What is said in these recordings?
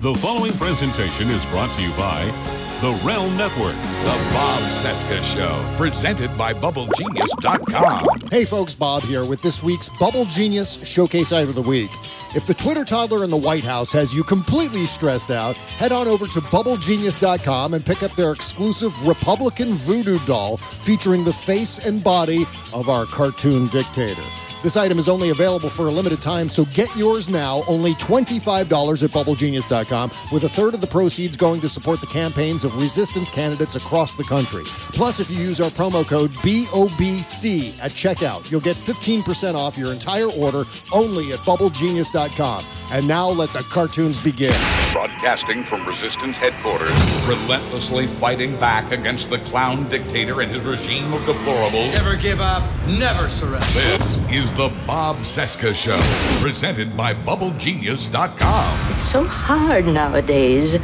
The following presentation is brought to you by the Realm Network. The Bob Cesca Show, presented by BubbleGenius.com. Hey folks, Bob here with this week's Bubble Genius Showcase Item of the Week. If the Twitter toddler in the White House has you completely stressed out, head on over to BubbleGenius.com and pick up their exclusive Republican voodoo doll featuring the face and body of our cartoon dictator. This item is only available for a limited time, so get yours now, only $25 at BubbleGenius.com, with a third of the proceeds going to support the campaigns of resistance candidates across the country. Plus, if you use our promo code BOBC at checkout, you'll get 15% off your entire order only at BubbleGenius.com. And now let the cartoons begin. Broadcasting from Resistance headquarters, relentlessly fighting back against the clown dictator and his regime of deplorables. Never give up, never surrender. This is the Bob Cesca Show, presented by BubbleGenius.com. It's so hard nowadays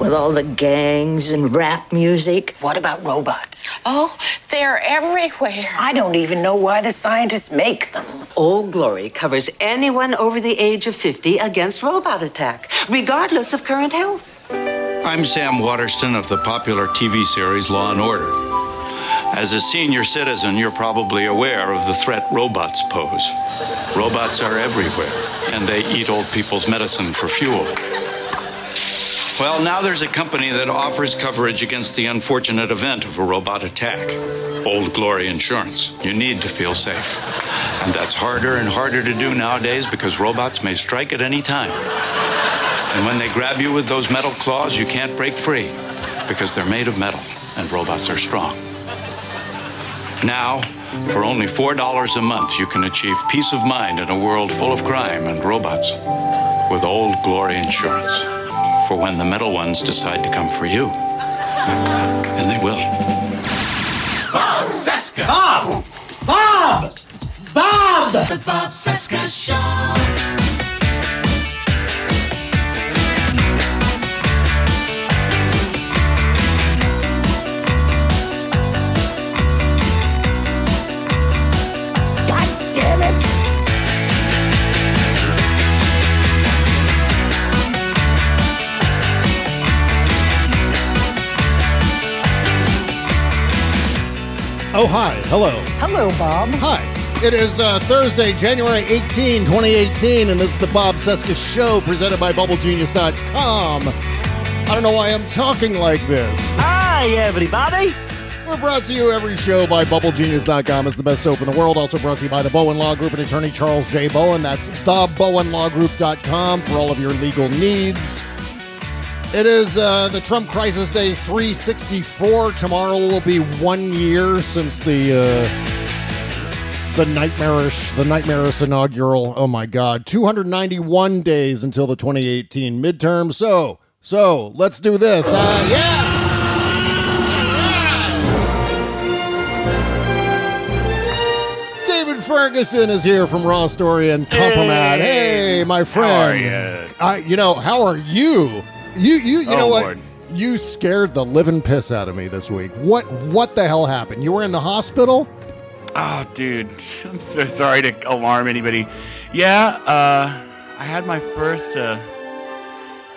with all the gangs and rap music. What about robots? Oh, they're everywhere. I don't even know why the scientists make them. Old Glory covers anyone over the age of 50 against robot attack, regardless of current health. I'm Sam Waterston of the popular TV series Law and Order. As a senior citizen, you're probably aware of the threat robots pose. Robots are everywhere, and they eat old people's medicine for fuel. Well, now there's a company that offers coverage against the unfortunate event of a robot attack Old Glory Insurance. You need to feel safe. And that's harder and harder to do nowadays because robots may strike at any time. And when they grab you with those metal claws, you can't break free because they're made of metal and robots are strong. Now, for only $4 a month, you can achieve peace of mind in a world full of crime and robots with Old Glory Insurance for when the metal ones decide to come for you. And they will. Bob Cesca. Bob! Bob! Bob! The Bob Cesca Show. Damn it! Oh, hi. Hello. Hello, Bob. Hi. It is uh, Thursday, January 18, 2018, and this is the Bob Cesca Show presented by BubbleGenius.com. I don't know why I'm talking like this. Hi, everybody. We're brought to you every show by BubbleGenius.com. It's the best soap in the world. Also brought to you by the Bowen Law Group and attorney Charles J. Bowen. That's thebowenlawgroup.com for all of your legal needs. It is uh, the Trump Crisis Day 364. Tomorrow will be one year since the uh, the nightmarish the nightmarish inaugural. Oh my God, 291 days until the 2018 midterm. So so let's do this. Uh, yeah. Ferguson is here from Raw Story and Kompromat. Hey, my friend. How are you? I, you know, how are you? You, you, you Oh, know what? Lord. You scared the living piss out of me this week. What, what the hell happened? You were in the hospital? Oh, dude, I'm so sorry to alarm anybody. Yeah, uh, I had my first uh,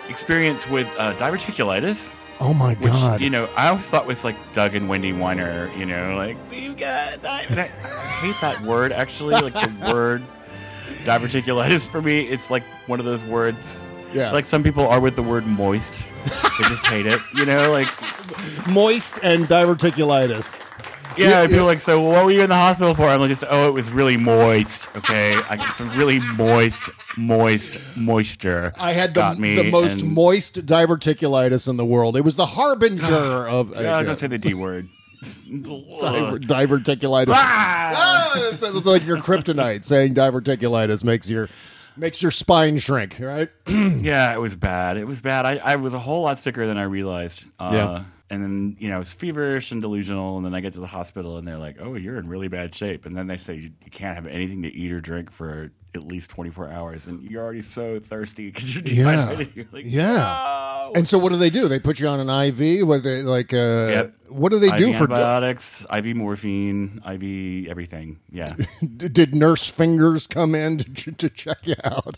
experience with uh, diverticulitis, Oh my which god! you know I always thought it was like Doug and Wendy Weiner. You know, like we've got. Di-" I, I hate that word actually. Like the word diverticulitis for me, it's like one of those words. Yeah. Like some people are with the word moist. they just hate it. You know, like moist and diverticulitis. Yeah, Yeah, people yeah. like, so what were you in the hospital for? I'm like, just, oh, it was really moist. Okay, I got some really moist, moist moisture. I had the, the most and- moist diverticulitis in the world. It was the harbinger of Yeah, don't say the D word. Diver- diverticulitis. Ah! Ah, it's, it's like your kryptonite. Saying diverticulitis makes your makes your spine shrink. Right? yeah, it was bad. It was bad. I, I was a whole lot sicker than I realized. Uh, Yeah. And then, you know, it's feverish and delusional. And then I get to the hospital and they're like, oh, you're in really bad shape. And then they say you, you can't have anything to eat or drink for at least 24 hours. And you're already so thirsty because you're Yeah. dehydrated. You're like, Yeah. And so, what do they do? They put you on an IV. What do they like? Uh, Yep. What do they IV do for? antibiotics, IV morphine, IV everything. Yeah. Did nurse fingers come in to, to check you out?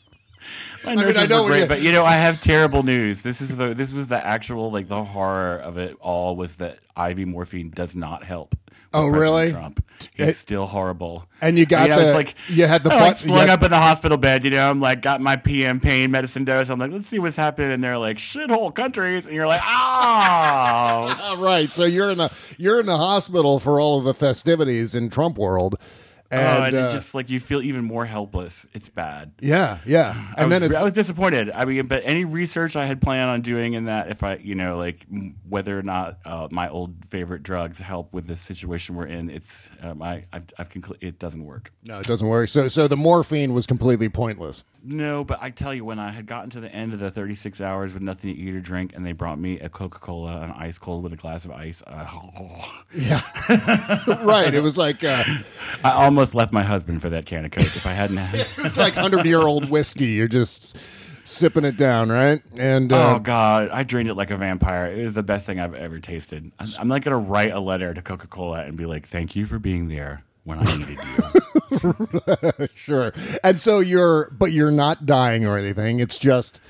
I mean, I know great, you- but you know, I have terrible news. This is the this was the actual like the horror of it all was that IV morphine does not help. Oh, President really? Trump. He's It- still horrible. And you got I mean, I was the- like you had the I, like, slung up in the hospital bed. You know, I'm like got my PM pain medicine dose. I'm like, let's see what's happening. And they're like shithole countries, and you're like, oh. Right, so you're in the you're in the hospital for all of the festivities in Trump world, and, oh, and uh, it just like you feel even more helpless. It's bad. yeah, yeah, I and was, then it's I was disappointed. I mean, but any research I had planned on doing in that, if I, you know, like whether or not uh, my old favorite drugs help with this situation we're in, it's um, I, I've, I've concluded it doesn't work. no, it doesn't work. So so the morphine was completely pointless. No, but I tell you, when I had gotten to the end of the 36 hours with nothing to eat or drink, and they brought me a Coca Cola, an ice cold with a glass of ice, uh, Yeah. right, it was like uh, I almost left my husband for that can of Coke if I hadn't had. it was like hundred year old whiskey. You're just sipping it down, right? And uh, oh god, I drained it like a vampire. It was the best thing I've ever tasted. I'm, I'm not gonna write a letter to Coca Cola and be like, "Thank you for being there when I needed you." sure. And so you're, but you're not dying or anything. It's just,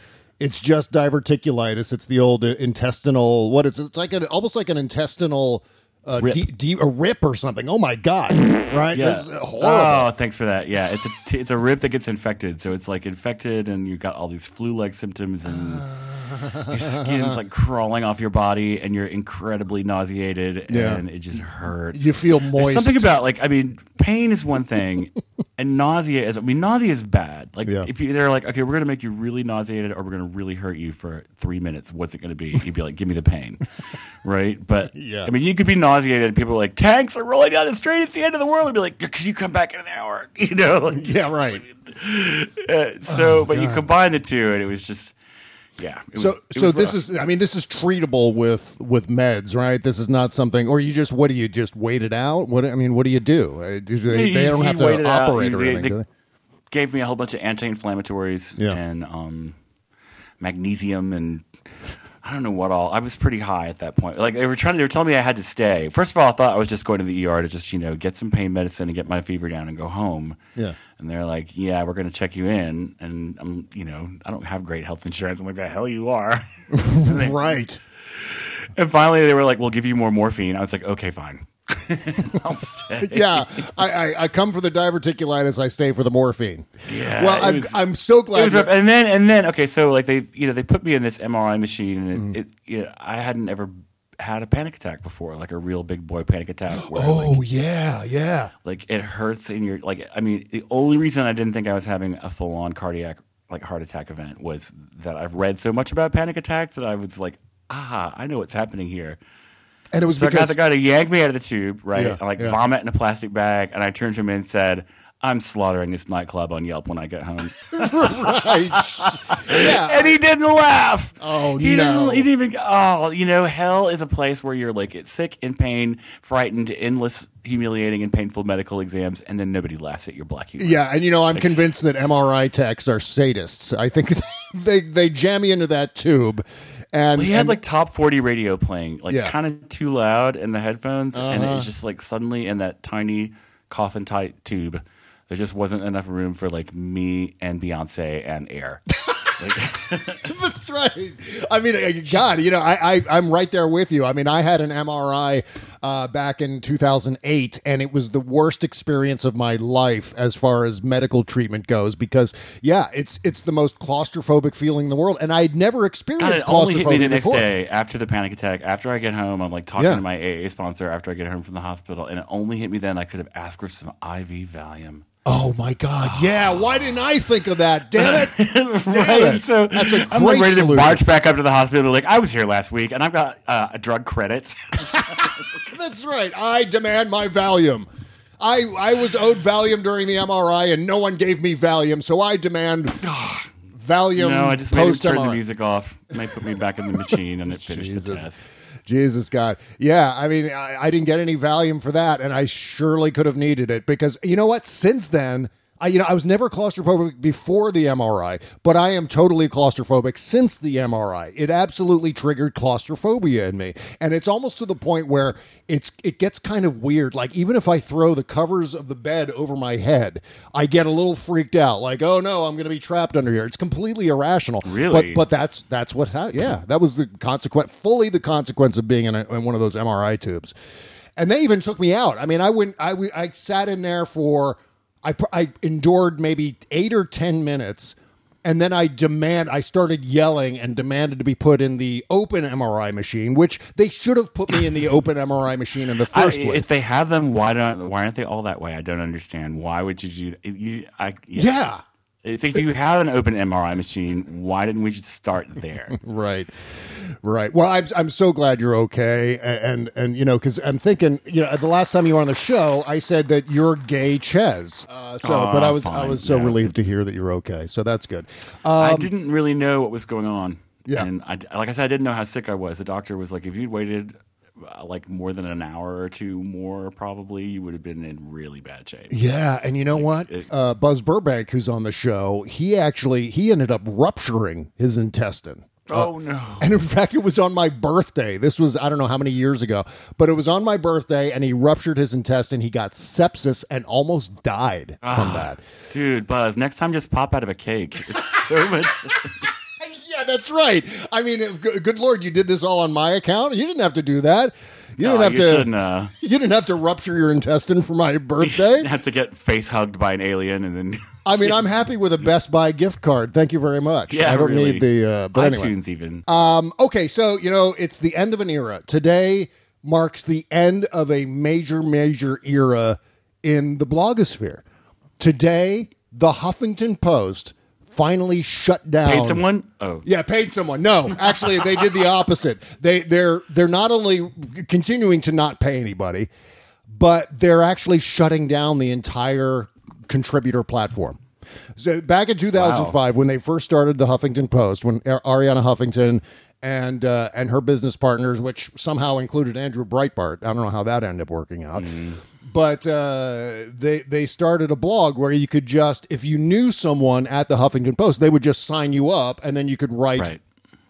it's just diverticulitis. It's the old intestinal. What is it? It's like an almost like an intestinal. Uh, Rip. de- de- a rip or something. Oh my god! Right? Yeah. Oh, thanks for that. Yeah, it's a t- it's a rip that gets infected. So it's like infected, and you've got all these flu-like symptoms, and your skin's like crawling off your body, and you're incredibly nauseated, Yeah. and it just hurts. You feel There's moist. something about like I mean, pain is one thing, and nausea is. I mean, nausea is bad. Like Yeah. if you they're like, okay, we're gonna make you really nauseated, or we're gonna really hurt you for three minutes. What's it gonna be? You'd be like, give me the pain, right? But Yeah. I mean, you could be nauseated, and people are like, tanks are rolling down the street. It's the end of the world. I'd be like, could you come back in an hour? You know? Like, yeah, right. uh, so, but you Oh, combine the two, and it was just, yeah. It So, was, it so was this rough. is. I mean, this is treatable with with meds, right? This is not something, or you just what do you just wait it out? What I mean, what do you do? Uh, do they, You- they don't you have to it out. operate or anything, they they? Gave me a whole bunch of anti-inflammatories Yeah. and um, magnesium and I don't know what all. I was pretty high at that point. Like they were trying, they were telling me I had to stay. First of all, I thought I was just going to the ER to just you know get some pain medicine and get my fever down and go home. Yeah. And they're like, "Yeah, we're going to check you in," and I'm, you know, I don't have great health insurance. I'm like, "The hell you are." right. And finally, they were like, "We'll give you more morphine." I was like, "Okay, fine." Yeah, I, I, I come for the diverticulitis. I stay for the morphine. Yeah, Well, I'm, was- I'm so glad. And then and then okay, so like they you know they put me in this MRI machine and Mm-hmm. it, it you know, I hadn't ever had a panic attack before, like a real big boy panic attack. Where oh like, yeah, yeah. like it hurts in your like. I mean, the only reason I didn't think I was having a full on cardiac like heart attack event was that I've read so much about panic attacks that I was like, ah, I know what's happening here. And it was So I got because the guy to yank me out of the tube, right? Yeah, and like yeah. vomit in a plastic bag, and I turned to him and said, "I'm slaughtering this nightclub on Yelp when I get home." right. yeah. and he didn't laugh. Oh, he no. Didn't, he didn't even. Oh, you know, hell is a place where you're like it's sick, in pain, frightened, endless, humiliating, and painful medical exams, and then nobody laughs at your black humor. Yeah, and you know, I'm convinced that MRI techs are sadists. I think they they jam you into that tube, and Well, he had and- like top 40 radio playing, like Yeah. kind of too loud in the headphones. And it Uh-huh. was just like suddenly in that tiny coffin tight tube, there just wasn't enough room for like me and Beyonce and air. That's right. I mean, uh, God, you know, I, I I'm right there with you. I mean, I had an MRI uh, back in 2008, and it was the worst experience of my life as far as medical treatment goes. Because yeah, it's it's the most claustrophobic feeling in the world, and I'd never God, experienced it only hit me claustrophobia the next before. day after the panic attack. After I get home, I'm like talking Yeah. to my AA sponsor after I get home from the hospital, and it only hit me then. I could have asked for some IV Valium. Oh my God! Yeah, why didn't I think of that? Damn it! Damn right. it. So That's a I'm like great ready to solution. march back up to the hospital. Like I was here last week, and I've got uh, a drug credit. That's right. I demand my Valium. I I was owed Valium during the MRI, and no one gave me Valium, so I demand Valium. no, I just made him turn the music off. And they put me back in the machine, and it finished the test. Jesus God. Yeah, I mean, I, I didn't get any Valium for that, and I surely could have needed it because you know what? Since then, I, you know, I was never claustrophobic before the MRI, but I am totally claustrophobic since the MRI. It absolutely triggered claustrophobia in me, and it's almost to the point where it's it gets kind of weird. Like even if I throw the covers of the bed over my head, I get a little freaked out. Like, oh no, I'm going to be trapped under here. It's completely irrational. Really? But but that's that's what. Ha- yeah, that was the consequence. Fully the consequence of being in, a, in one of those MRI tubes. And they even took me out. I mean, I went. I I sat in there for. I I endured maybe eight or ten minutes, and then I demand. I started yelling and demanded to be put in the open MRI machine, which they should have put me in the open MRI machine in the I- first place. if they have them, why don't why aren't they all that way? I don't understand. Why would you do? You, I, Yeah. It's if you have an open MRI machine, why didn't we just start there? right right well i'm, I'm so glad you're okay and and, and you know because i'm thinking you know the last time you were on the show i said that you're gay ches uh, so but i was i was so yeah. relieved to hear that you're okay so that's good I Um, didn't really know what was going on. Yeah. and I, like I said, I didn't know how sick I was. The doctor was like, if you'd waited uh, like more than an hour or two more, probably you would have been in really bad shape. yeah and you know what uh, buzz burbank who's on the show he actually he ended up rupturing his intestine Uh, Oh no! And in fact, it was on my birthday. This was, I don't know how many years ago, but it was on my birthday and he ruptured his intestine. He got sepsis and almost died from Ah, that. Dude, Buzz, next time just pop out of a cake. It's so much. Yeah, that's right. I mean, if- good good lord, you did this all on my account. You didn't have to do that. You No, didn't have you to. uh. You didn't have to rupture your intestine for my birthday. You didn't have to get face hugged by an alien and then. I mean, I'm happy with a Best Buy gift card. Thank you very much. Yeah, I don't really. need the. Uh, but anyway, iTunes even. Um, okay, so you know it's the end of an era. Today marks the end of a major, major era in the blogosphere. Today, the Huffington Post finally shut down. Paid someone? Oh. Yeah, paid someone. No, actually, they did the opposite. They they're they're not only continuing to not pay anybody, but they're actually shutting down the entire contributor platform. So back in 2005, when they first started the Huffington Post, when Ar- Arianna Huffington and uh, and her business partners, which somehow included Andrew Breitbart, I don't know how that ended up working out. But uh, they they started a blog where you could just, if you knew someone at the Huffington Post, they would just sign you up, and then you could write Right.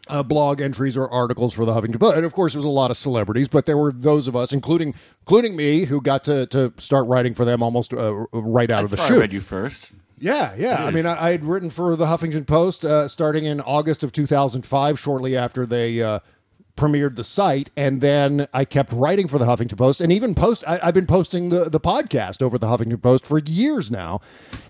Uh, blog entries or articles for the Huffington Post. And of course, it was a lot of celebrities, but there were those of us, including including me, who got to to start writing for them almost uh, right out of the That's why I read you first. Yeah, yeah. I mean, I, I had written for the Huffington Post uh, starting in August of 2005, shortly after they uh, premiered the site, and then I kept writing for the Huffington Post, and even post. I, I've been posting the the podcast over the Huffington Post for years now,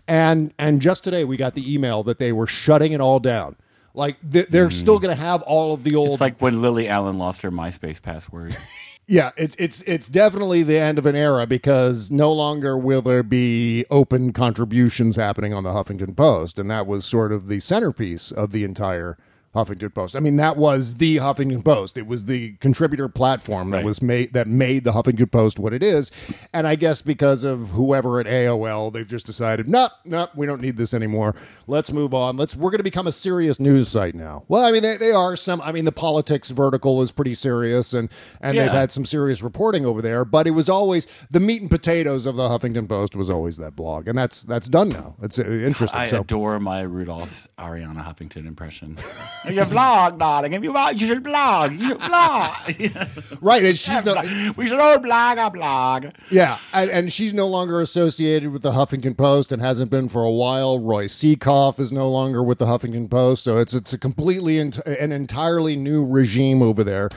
and and just today we got the email that they were shutting it all down. Like th- they're mm-hmm. still going to have all of the old It's like when Lily Allen lost her MySpace password. yeah, it's it's it's definitely the end of an era because no longer will there be open contributions happening on the Huffington Post, and that was sort of the centerpiece of the entire Huffington Post. I mean, that was the Huffington Post. It was the contributor platform that Right. was made that made the Huffington Post what it is. And I guess because of whoever at AOL, they've just decided, nope, nope, we don't need this anymore. Let's move on. Let's we're going to become a serious news site now. Well, I mean, they, they are some. I mean, the politics vertical is pretty serious, and and they've had some serious reporting over there. But it was always the meat and potatoes of the Huffington Post was always that blog, and that's that's done now. It's uh, interesting. I so adore my Rudolph's Arianna Huffington impression. you vlog, darling. If you want, you should blog. You should blog. right, and she's no, we should all blog a blog. Yeah, and, and she's no longer associated with the Huffington Post and hasn't been for a while. Roy Sekoff is no longer with the Huffington Post, so it's it's a completely ent- an entirely new regime over there,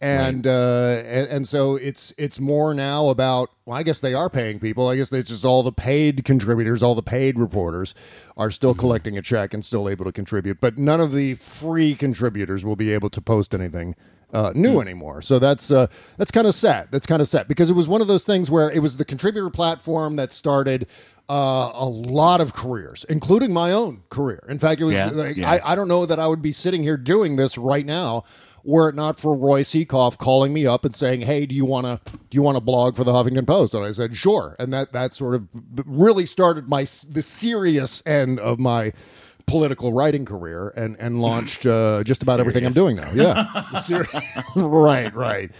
and uh, and, and so it's it's more now about. Well, I guess they are paying people. I guess it's just all the paid contributors, all the paid reporters are still collecting a check and still able to contribute, but none of the free contributors will be able to post anything uh, new anymore. So that's uh, that's kind of sad. That's kind of sad because it was one of those things where it was the contributor platform that started uh, a lot of careers, including my own career. In fact, it was Yeah, like, yeah. I, I don't know that I would be sitting here doing this right now were it not for Roy Sekoff calling me up and saying, "Hey, do you want to do you want to blog for the Huffington Post?" And I said, "Sure." And that that sort of really started my the serious end of my political writing career and and launched uh, just about everything I'm doing now. Yeah, right, right.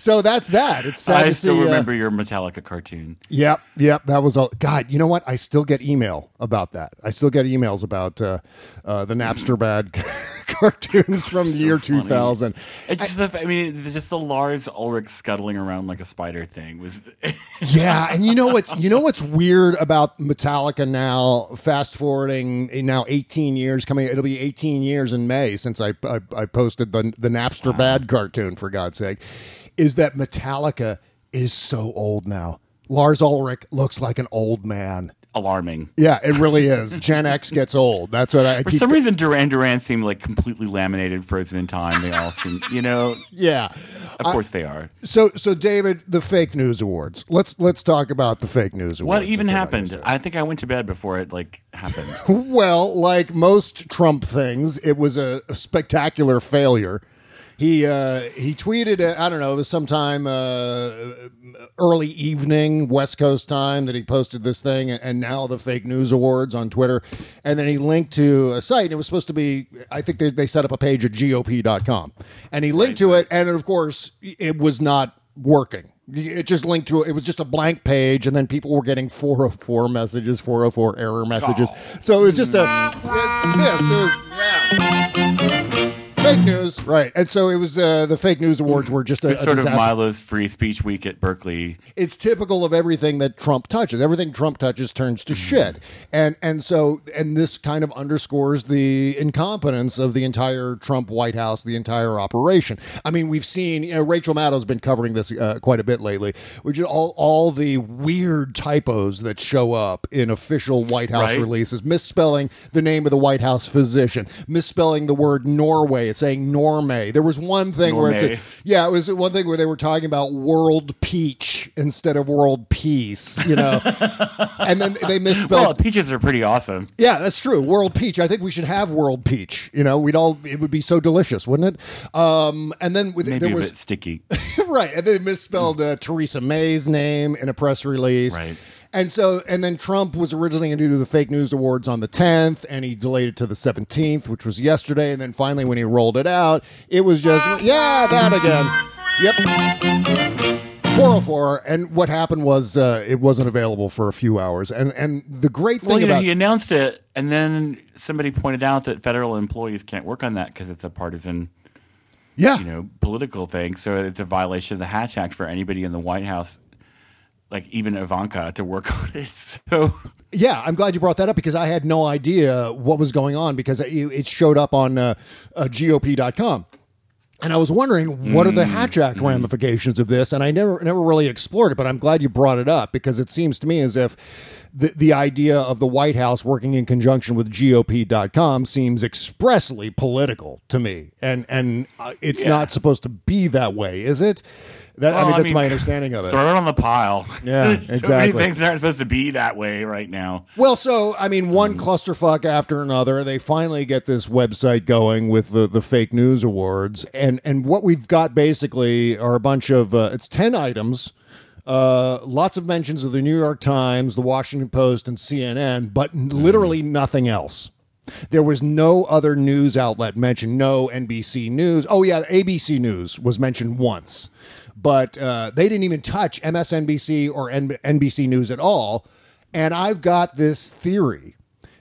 So that's that. It's sad I to still see. uh, remember your Metallica cartoon. Yep, yep. That was all. God, you know what? I still get email about that. I still get emails about uh, uh, the Napster bad cartoons from the year funny. 2000. It's just the, I mean, just the Lars Ulrich scuttling around like a spider thing was. yeah, and you know what's you know what's weird about Metallica now? Fast forwarding eh, now 18 years coming. It'll be 18 years in May since I I, I posted the the Napster bad cartoon for God's sake. Is that Metallica is so old now? Lars Ulrich looks like an old man. alarming. Yeah, it really is. Gen X gets old. That's what I For some reason, Duran Duran seemed like completely laminated, frozen in time. They all seem, you know, Yeah. of course they are. So so David, the fake news awards. Let's let's talk about the fake news awards. What even happened? I think I went to bed before it like happened. Well, like most Trump things, it was a, a spectacular failure. He uh, he tweeted, uh, I don't know, it was sometime uh, early evening West Coast time that he posted this thing, and, and now the fake news awards on Twitter, and then he linked to a site. And it was supposed to be, I think they, they set up a page at GOP.com, and he linked to it, and of course, it was not working. It just linked to it was just a blank page, and then people were getting 404 messages, 404 error messages. So it was just a this. It was fake news, right? And so it was uh, the fake news awards were just a, It's a sort of disaster. Milo's free speech week at Berkeley. It's typical of everything that Trump touches. Everything Trump touches turns to shit, and and so and this kind of underscores the incompetence of the entire Trump White House, the entire operation. I mean, we've seen you know, Rachel Maddow's been covering this uh, quite a bit lately, which is all all the weird typos that show up in official White House Right. releases, misspelling the name of the White House physician, misspelling the word Norway. It's saying Norme. There was one thing where it's a, yeah, it was one thing where they were talking about world peach instead of world peace, you know, and then they misspelled. Well, peaches are pretty awesome. yeah, that's true. World peach. I think we should have world peach. You know, we'd all. It would be so delicious, wouldn't it? Um, and then with, Maybe there a was bit sticky. right, and they misspelled uh, Theresa May's name in a press release. Right. And so, and then Trump was originally going to do the fake news awards on the 10th, and he delayed it to the 17th, which was yesterday. And then finally, when he rolled it out, it was just, yeah, that again. Yep. 404. And what happened was uh, it wasn't available for a few hours. And and the great thing Well, you know, he announced it, and then somebody pointed out that federal employees can't work on that because it's a partisan, yeah, you know, political thing. So it's a violation of the Hatch Act for anybody in the White House, like even Ivanka, to work on it. So Yeah, I'm glad you brought that up because I had no idea what was going on because it, it showed up on uh, uh, GOP.com. And I was wondering what are the Hatch Act ramifications of this, and I never never really explored it. But I'm glad you brought it up because it seems to me as if the the idea of the White House working in conjunction with GOP.com seems expressly political to me, and and uh, it's Yeah. not supposed to be that way, is it? That, I mean, that's my understanding of it. Throw it on the pile. Yeah, so many exactly. things aren't supposed to be that way right now. Well, so I mean, one clusterfuck after another. They finally get this website going with the the fake news awards, and and what we've got basically are a bunch of uh, it's ten items. Uh, lots of mentions of the New York Times, the Washington Post, and CNN, but literally nothing else. There was no other news outlet mentioned. No NBC News. Oh yeah, ABC News was mentioned once, but uh, they didn't even touch MSNBC or N- NBC News at all. And I've got this theory.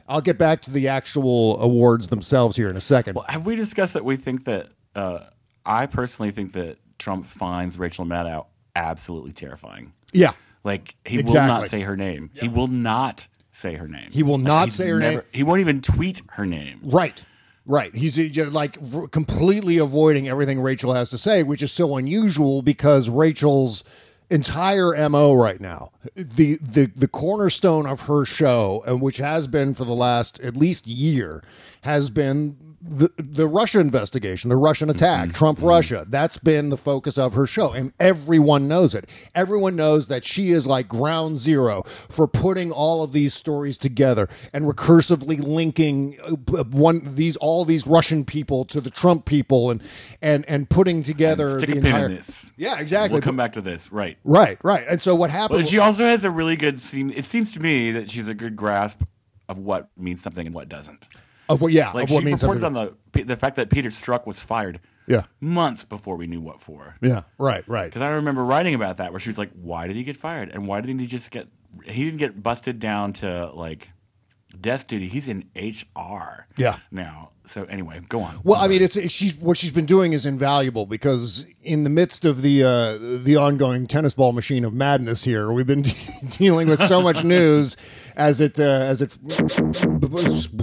I'll get back to the actual awards themselves here in a second. Well, have we discussed that we think that? Uh, I personally think that Trump finds Rachel Maddow absolutely terrifying. Yeah. Like he will not say her name. He will not say her name. He will not he's say her name. He won't even tweet her name. Right. Right. He's like completely avoiding everything Rachel has to say, which is so unusual because Rachel's entire MO right now, the the the cornerstone of her show, and which has been for the last at least year, has been the the Russia investigation, the Russian attack, Trump Russia. That's been the focus of her show, and everyone knows it. Everyone knows that she is like ground zero for putting all of these stories together and recursively linking uh, one these all these Russian people to the Trump people, and and and putting together Stick the entire. this. Yeah, exactly. We'll come back to this. Right. Right, right. And so what happened? But she also has a really good seem. It seems to me that she's a good grasp of what means something and what doesn't. Of what? Yeah, Like of what she means reported something. on the the fact that Peter Strzok was fired. Yeah. months before we knew what for. Yeah, right, right. Because I remember writing about that where she was like, "Why did he get fired? And why didn't he just get? He didn't get busted down to like desk duty. He's in HR. Yeah. Now, so anyway, go on. Well, I mean, it's she's what she's been doing is invaluable because in the midst of the uh, the ongoing tennis ball machine of madness here, we've been dealing with so much news as it uh, as it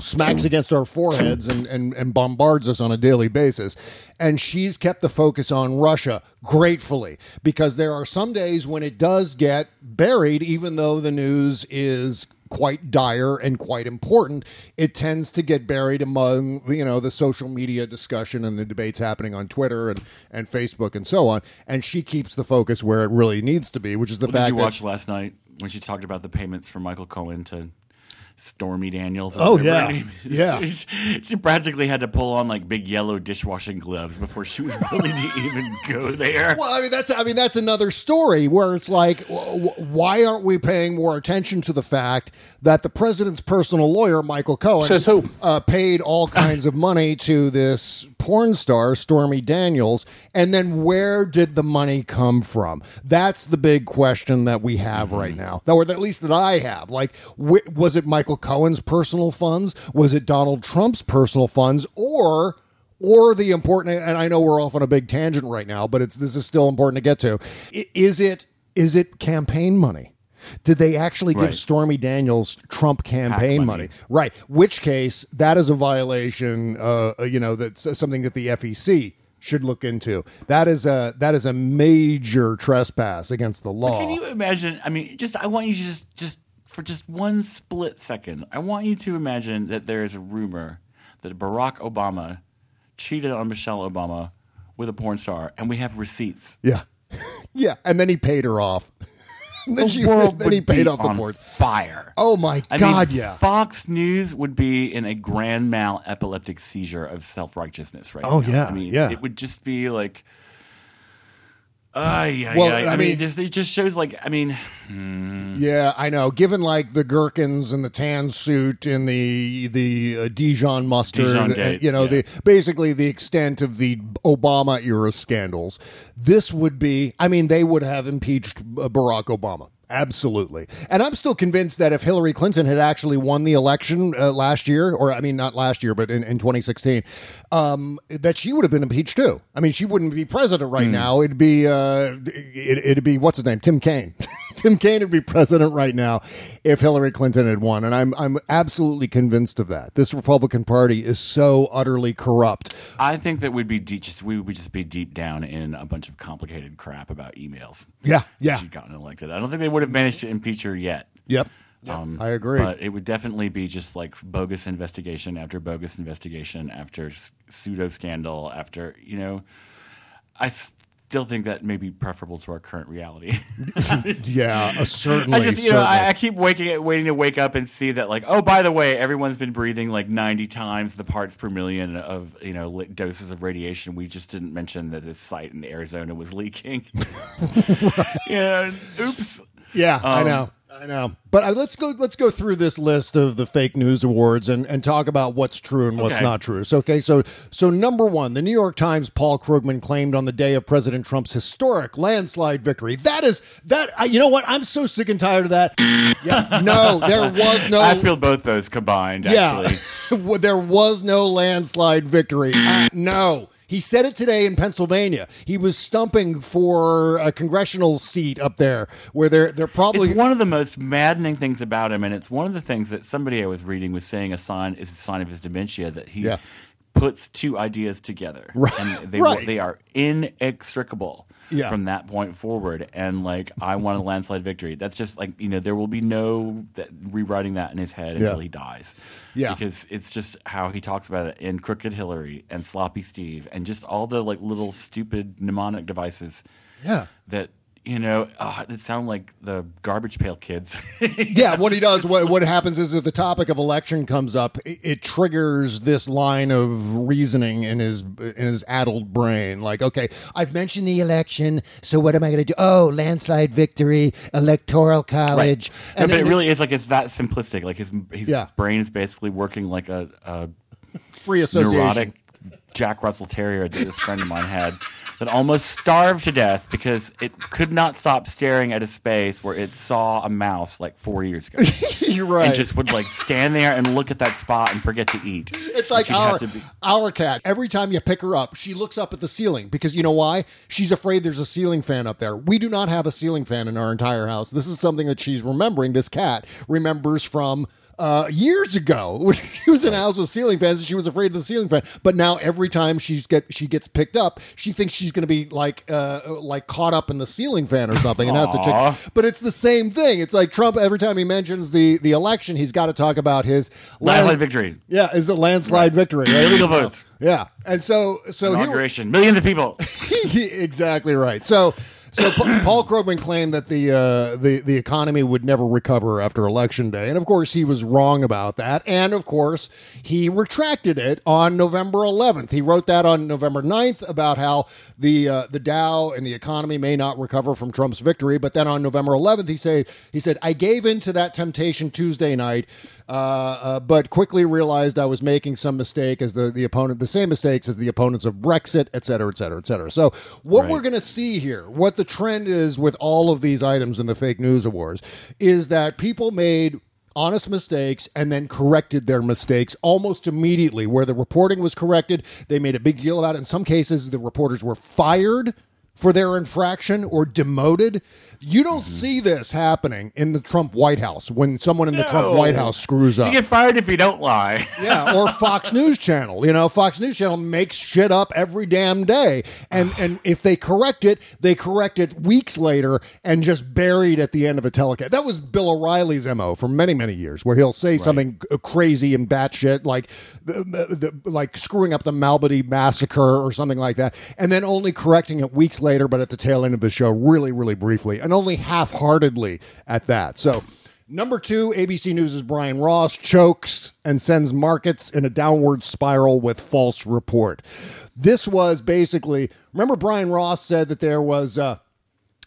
smacks against our foreheads and, and and bombards us on a daily basis. And she's kept the focus on Russia gratefully because there are some days when it does get buried, even though the news is quite dire and quite important, it tends to get buried among you know the social media discussion and the debates happening on Twitter and, and Facebook and so on. And she keeps the focus where it really needs to be, which is the What fact did you that watch last night when she talked about the payments from Michael Cohen to Stormy Daniels? or Oh, whatever her yeah. name is? Yeah. She, she practically had to pull on like big yellow dishwashing gloves before she was willing to even go there. Well, I mean that's I mean that's another story where it's like, w- w- why aren't we paying more attention to the fact that the president's personal lawyer, Michael Cohen, Says who? uh, paid all kinds of money to this porn star, Stormy Daniels, and then where did the money come from? That's the big question that we have right mm-hmm. now, or at least that I have. Like, wh- was it Michael Cohen's personal funds? Was it Donald Trump's personal funds, or? or the important and I know we're off on a big tangent right now, but it's this is still important to get to. Is it is it campaign money? Did they actually give Right. Stormy Daniels Trump campaign money. money. Right. Which case that is a violation uh you know that's something that the FEC should look into. That is a that is a major trespass against the law. Can you imagine? I mean, just I want you to just just for just one split second, I want you to imagine that there is a rumor that Barack Obama cheated on Michelle Obama with a porn star, and we have receipts. yeah. yeah, and then he paid her off. And then The she- world then he would paid be off the on board. fire. Oh my I god, mean, yeah. Fox News would be in a grand mal epileptic seizure of self righteousness right Oh, now. yeah, I mean, yeah. it would just be like, uh, yeah, Well, yeah. I, I mean, mean- it just it just shows like, I mean, hmm. Yeah, I know. Given like the gherkins and the tan suit and the the uh, Dijon mustard, Dijon and, you know, yeah. the basically the extent of the Obama era scandals, this would be. I mean, they would have impeached uh, Barack Obama. Absolutely. And I'm still convinced that if Hillary Clinton had actually won the election uh, last year, or I mean, not last year, but in, in 2016, um, that she would have been impeached too. I mean, she wouldn't be president right now. It'd be, uh, it, it'd be, what's his name? Tim Kaine. Tim Kaine would be president right now if Hillary Clinton had won. And I'm, I'm absolutely convinced of that. This Republican Party is so utterly corrupt. I think that we'd be deep, just we would just be deep down in a bunch of complicated crap about emails. Yeah, yeah. She'd gotten elected. I don't think they would have managed to impeach her yet. Yep. Um, I agree. But it would definitely be just like bogus investigation after bogus investigation after pseudo scandal after, you know, I still think that may be preferable to our current reality. Yeah, uh, certainly. I just, you know. I, I keep waking, waiting to wake up and see that, like, oh, by the way, everyone's been breathing like 90 times the parts per million of, you know, doses of radiation. We just didn't mention that this site in Arizona was leaking. Yeah, oops. Yeah, I Um, know. I know. But uh, let's go let's go through this list of the fake news awards and, and talk about what's true and what's Okay. not true. So okay, so so number 1, the New York Times Paul Krugman claimed on the day of President Trump's historic landslide victory. That is that I, you know what? I'm so sick and tired of that. Yeah, no, there was no I feel both those combined, yeah. actually. there was no landslide victory. Uh, no. He said it today in Pennsylvania. He was stumping for a congressional seat up there where they're they're probably It's one of the most maddening things about him, and it's one of the things that somebody I was reading was saying a sign is a sign of his dementia that he Yeah. puts two ideas together, Right. and they Right. they are inextricable Yeah. from that point forward. And like, I want a landslide victory. That's just like you know, there will be no that, rewriting that in his head Yeah. until he dies. Yeah. because it's just how he talks about it in Crooked Hillary and Sloppy Steve and just all the like little stupid mnemonic devices Yeah. that you know uh, that sound like the garbage pail kids. yeah, what he does, what what happens is if the topic of election comes up, it, it triggers this line of reasoning in his in his addled brain. Like, okay, I've mentioned the election, so what am I going to do? Oh, landslide victory, electoral college, No, but it really is like it's that simplistic. Like his his Yeah. brain is basically working like a, a free association. neurotic Jack Russell Terrier that this friend of mine had that almost starved to death because it could not stop staring at a space where it saw a mouse like four years ago. You're right. And just would like stand there and look at that spot and forget to eat. It's like our be- our cat. Every time you pick her up, she looks up at the ceiling because you know why? She's afraid there's a ceiling fan up there. We do not have a ceiling fan in our entire house. This is something that she's remembering. This cat remembers from. Uh, years ago, when she was in a house with ceiling fans, and she was afraid of the ceiling fan. But now, every time she's get she gets picked up, she thinks she's going to be like uh, like caught up in the ceiling fan or something, and has to check. But it's the same thing. It's like Trump. Every time he mentions the the election, he's got to talk about his Landslide victory. yeah, is a landslide victory. Right? Illegal votes. Yeah, and so so Inauguration. Millions of people. exactly right. So so Pa- Paul Krugman claimed that the uh, the the economy would never recover after election day, and of course he was wrong about that. And of course he retracted it on November 11th. He wrote that on November 9th about how the uh, the Dow and the economy may not recover from Trump's victory. But then on November 11th he said he said I gave in to that temptation Tuesday night. Uh, uh, but quickly realized I was making some mistake as the, the opponent, the same mistakes as the opponents of Brexit, et cetera, et cetera, et cetera. So, what Right. we're going to see here, what the trend is with all of these items in the fake news awards, is that people made honest mistakes and then corrected their mistakes almost immediately. Where the reporting was corrected, they made a big deal about it. In some cases, the reporters were fired for their infraction or demoted. You don't Mm-hmm. see this happening in the Trump White House when someone in the Trump White House screws up You get fired if you don't lie. yeah, or Fox News Channel. You know, Fox News Channel makes shit up every damn day, and and if they correct it, they correct it weeks later and just buried at the end of a telecast. That was Bill O'Reilly's mo for many many years, where he'll say something crazy and batshit like the, the, the- like screwing up the Malmedy massacre or something like that, and then only correcting it weeks later, but at the tail end of the show, really really briefly, and only half heartedly at that. So. Number two, ABC News' Brian Ross chokes and sends markets in a downward spiral with false report. This was basically, remember, Brian Ross said that there was. Uh,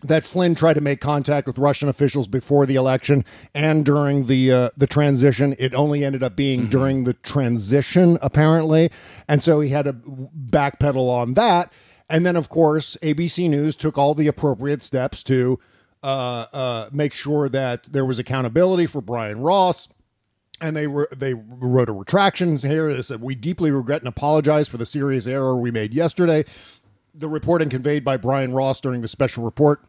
that Flynn tried to make contact with Russian officials before the election and during the uh, the transition. It only ended up being during the transition, apparently, and so he had to backpedal on that. And then, of course, ABC News took all the appropriate steps to make sure that there was accountability for Brian Ross and they were they wrote a retraction here. They said we deeply regret and apologize for the serious error we made yesterday. The reporting conveyed by Brian Ross during the special report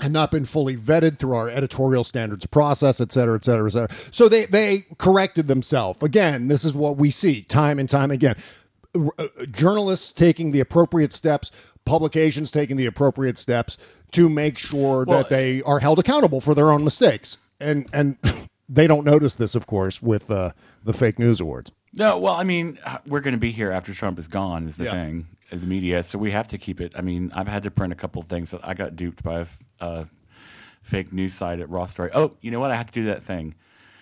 had not been fully vetted through our editorial standards process, et cetera, et cetera, et cetera. So they they corrected themselves. Again, this is what we see time and time again. Uh, Journalists taking the appropriate steps, publications taking the appropriate steps to make sure Well, that they are held accountable for their own mistakes. And and they don't notice this, of course, with uh, the fake news awards. No, well, I mean, uh, we're going to be here after Trump is gone, is the Yeah. thing, uh, the media. So we have to keep it. I mean, I've had to print a couple of things that I got duped by a, uh, fake news site at Raw Story. Oh, you know what? I have to do that thing.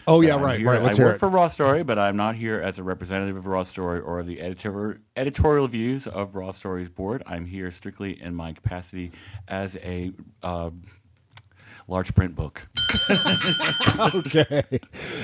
Oh yeah, right, here- right. Let's I hear work it. for Raw Story, but I'm not here as a representative of Raw Story or the editor- editorial views of Raw Story's board. I'm here strictly in my capacity as a uh, large print book. okay.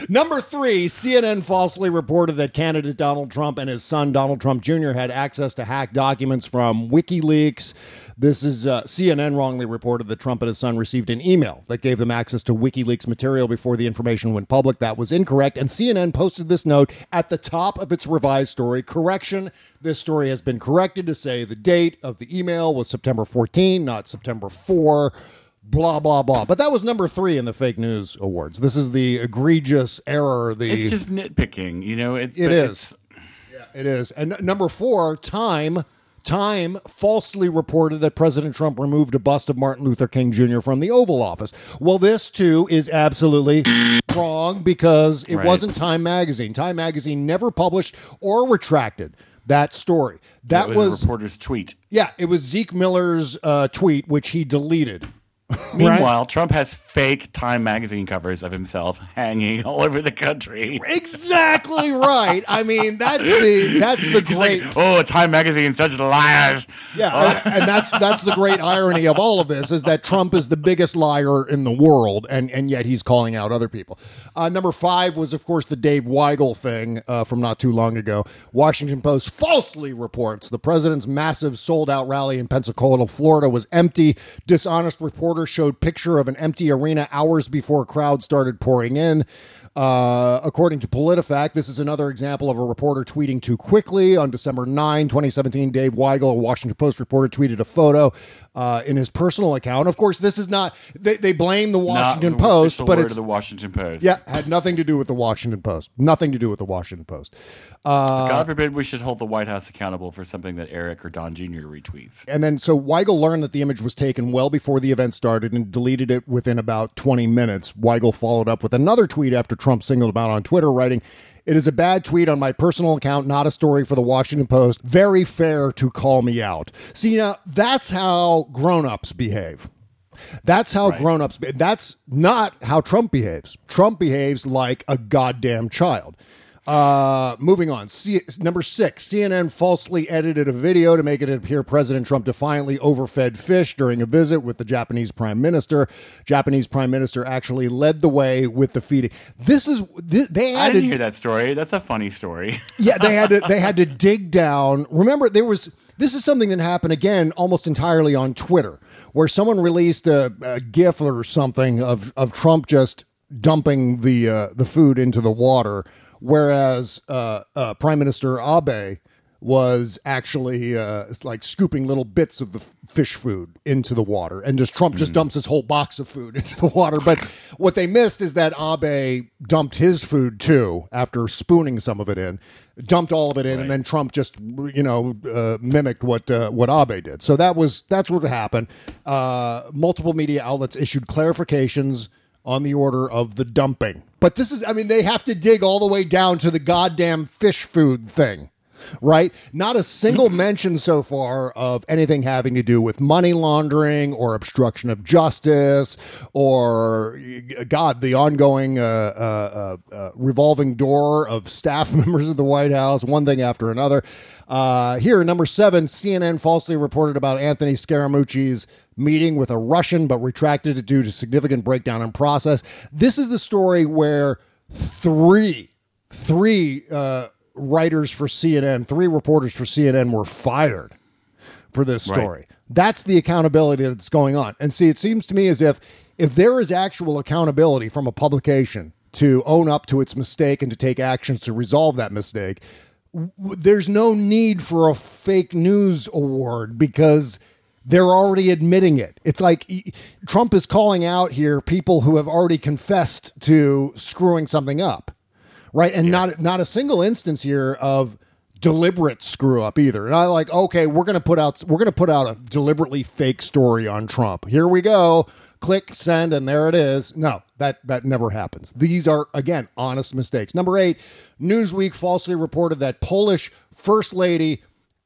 Number three, CNN falsely reported that candidate Donald Trump and his son Donald Trump Jr. had access to hacked documents from WikiLeaks. This is uh, CNN wrongly reported that Trump and his son received an email that gave them access to WikiLeaks material before the information went public. That was incorrect, and CNN posted this note at the top of its revised story. Correction: This story has been corrected to say the date of the email was September 14, not September 4 blah blah blah. But that was number three in the fake news awards. This is the egregious error. The It's just nitpicking, you know. It, It is. it's- it is. And number four, Time. Time falsely reported that President Trump removed a bust of Martin Luther King Jr. from the Oval Office. Well, this too is absolutely wrong because it Right. wasn't Time Magazine. Time Magazine never published or retracted that story. That was, was a reporter's tweet. yeah, it was Zeke Miller's uh, tweet, which he deleted. Meanwhile, Trump has fake Time magazine covers of himself hanging all over the country. Exactly right. I mean, that's the that's the He's great. like, oh, Time magazine, such liars. Yeah, and that's that's the great irony of all of this is that Trump is the biggest liar in the world, and and yet he's calling out other people. Uh, number five was, of course, the Dave Weigel thing uh, from not too long ago. Washington Post falsely reports the president's massive sold out rally in Pensacola, Florida, was empty. Dishonest reporter showed picture of an empty arena hours before crowds started pouring in. Uh, according to PolitiFact, this is another example of a reporter tweeting too quickly. On December 9, 2017, Dave Weigel, a Washington Post reporter, tweeted a photo uh, in his personal account. Of course, this is not, they, they blame the Washington the Post, but it's, the Washington Post. yeah, had nothing to do with the Washington Post. Nothing to do with the Washington Post. Uh, God forbid we should hold the White House accountable for something that Eric or Don Jr. retweets. And then, so Weigel learned that the image was taken well before the event started and deleted it within about 20 minutes. Weigel followed up with another tweet after Trump singled him out on Twitter, writing, It is a bad tweet on my personal account, not a story for the Washington Post. Very fair to call me out. See, now, that's how grown ups behave. That's how grown ups. That's not how Trump behaves. Trump behaves like a goddamn child. Uh, moving on. C- number six, CNN falsely edited a video to make it appear President Trump defiantly overfed fish during a visit with the Japanese Prime Minister. Japanese Prime Minister actually led the way with the feeding. This is th- they I didn't hear that story. That's a funny story. yeah, they had to they had to dig down. Remember, there was this is something that happened again almost entirely on Twitter, where someone released a, a GIF or something of of Trump just dumping the uh, the food into the water, whereas uh, uh, Prime Minister Abe was actually uh, like scooping little bits of the fish food into the water, and just Trump just dumps his whole box of food into the water. But what they missed is that Abe dumped his food too after spooning some of it in, dumped all of it in, and then Trump just you know uh, mimicked what uh, what Abe did. So that was that's what happened. Uh, multiple media outlets issued clarifications on the order of the dumping. But this is, I mean, they have to dig all the way down to the goddamn fish food thing, right? Not a single mention so far of anything having to do with money laundering or obstruction of justice or, God, the ongoing uh, uh, uh, uh, revolving door of staff members of the White House, one thing after another. Uh, here, number seven, CNN falsely reported about Anthony Scaramucci's meeting with a Russian, but retracted it due to significant breakdown in process. This is the story where three, three uh, writers for CNN, three reporters for CNN were fired for this Right. story. That's the accountability that's going on. And see, it seems to me as if if there is actual accountability from a publication to own up to its mistake and to take actions to resolve that mistake, w- there's no need for a fake news award because they're already admitting it. It's like Trump is calling out here people who have already confessed to screwing something up right? And not not a single instance here of deliberate screw up either. And I like, okay, we're gonna put out we're gonna put out a deliberately fake story on Trump. Here we go. Click send, and there it is. No, that that never happens. These are again honest mistakes. Number eight, Newsweek falsely reported that Polish First Lady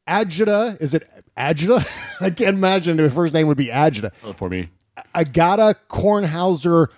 Agita is it Agita? I can't imagine her first name would be Agita. For me. Agata Kornhauser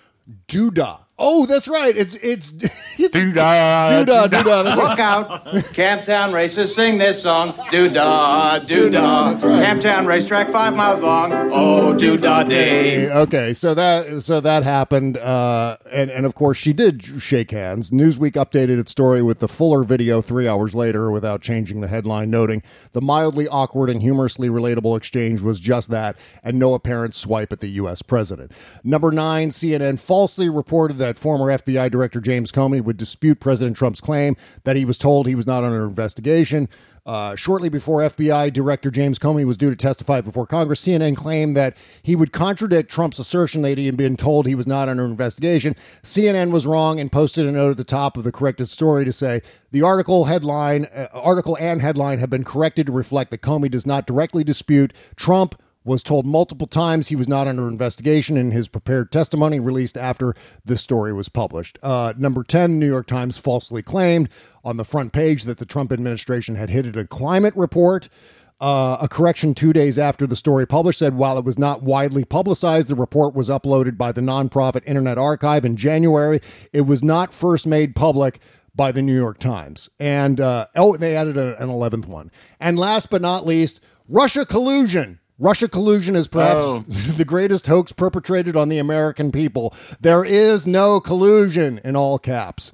Duda. Oh, that's right. It's it's it's Duda. Duda, Duda. That's Look out. Camptown races sing this song. Do da, do da. Camptown racetrack five miles long. Oh, do da day. Okay, so that so that happened, uh, and and of course she did shake hands. Newsweek updated its story with the fuller video three hours later, without changing the headline, noting the mildly awkward and humorously relatable exchange was just that, and no apparent swipe at the U.S. president. Number nine, CNN falsely reported that former FBI Director James Comey would dispute President Trump's claim that he was told he was not under investigation. Uh, shortly before FBI Director James Comey was due to testify before Congress, CNN claimed that he would contradict Trump's assertion that he had been told he was not under investigation. CNN was wrong and posted a note at the top of the corrected story to say the article headline, uh, article and headline have been corrected to reflect that Comey does not directly dispute Trump was told multiple times he was not under investigation in his prepared testimony released after this story was published. Uh, number 10, New York Times falsely claimed on the front page that the Trump administration had hit a climate report. Uh, a correction two days after the story published said while it was not widely publicized, the report was uploaded by the nonprofit Internet Archive in January. It was not first made public by the New York Times. And uh, oh, they added a, an 11th one. And last but not least, Russia collusion. Russia collusion is perhaps Oh. the greatest hoax perpetrated on the American people. There is no collusion in all caps.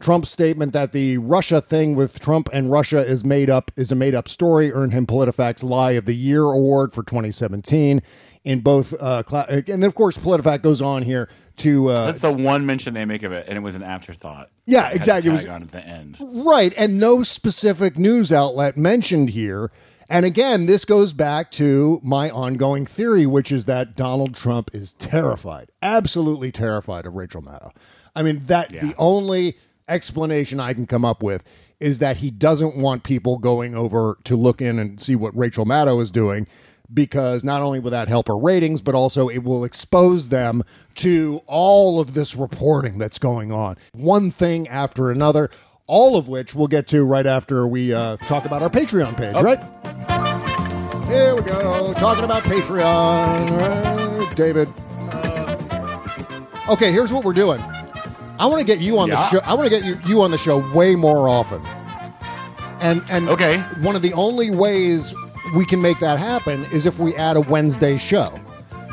Trump's statement that the Russia thing with Trump and Russia is made up is a made up story earned him PolitiFact's Lie of the Year award for 2017 in both uh, cla- and then of course PolitiFact goes on here to uh, That's the one mention they make of it, and it was an afterthought. Yeah, It had a exactly. It was- on at the end. Right, and no specific news outlet mentioned here. And again, this goes back to my ongoing theory, which is that Donald Trump is terrified, absolutely terrified of Rachel Maddow. I mean, that the only explanation I can come up with is that he doesn't want people going over to look in and see what Rachel Maddow is doing because not only will that help her ratings, but also it will expose them to all of this reporting that's going on. One thing after another, all of which we'll get to right after we uh, talk about our Patreon page, right? Here we go, talking about Patreon. Uh, David. Okay, here's what we're doing. I want to get you on the show. I want to get you, you on the show way more often. And and Okay. one of the only ways we can make that happen is if we add a Wednesday show.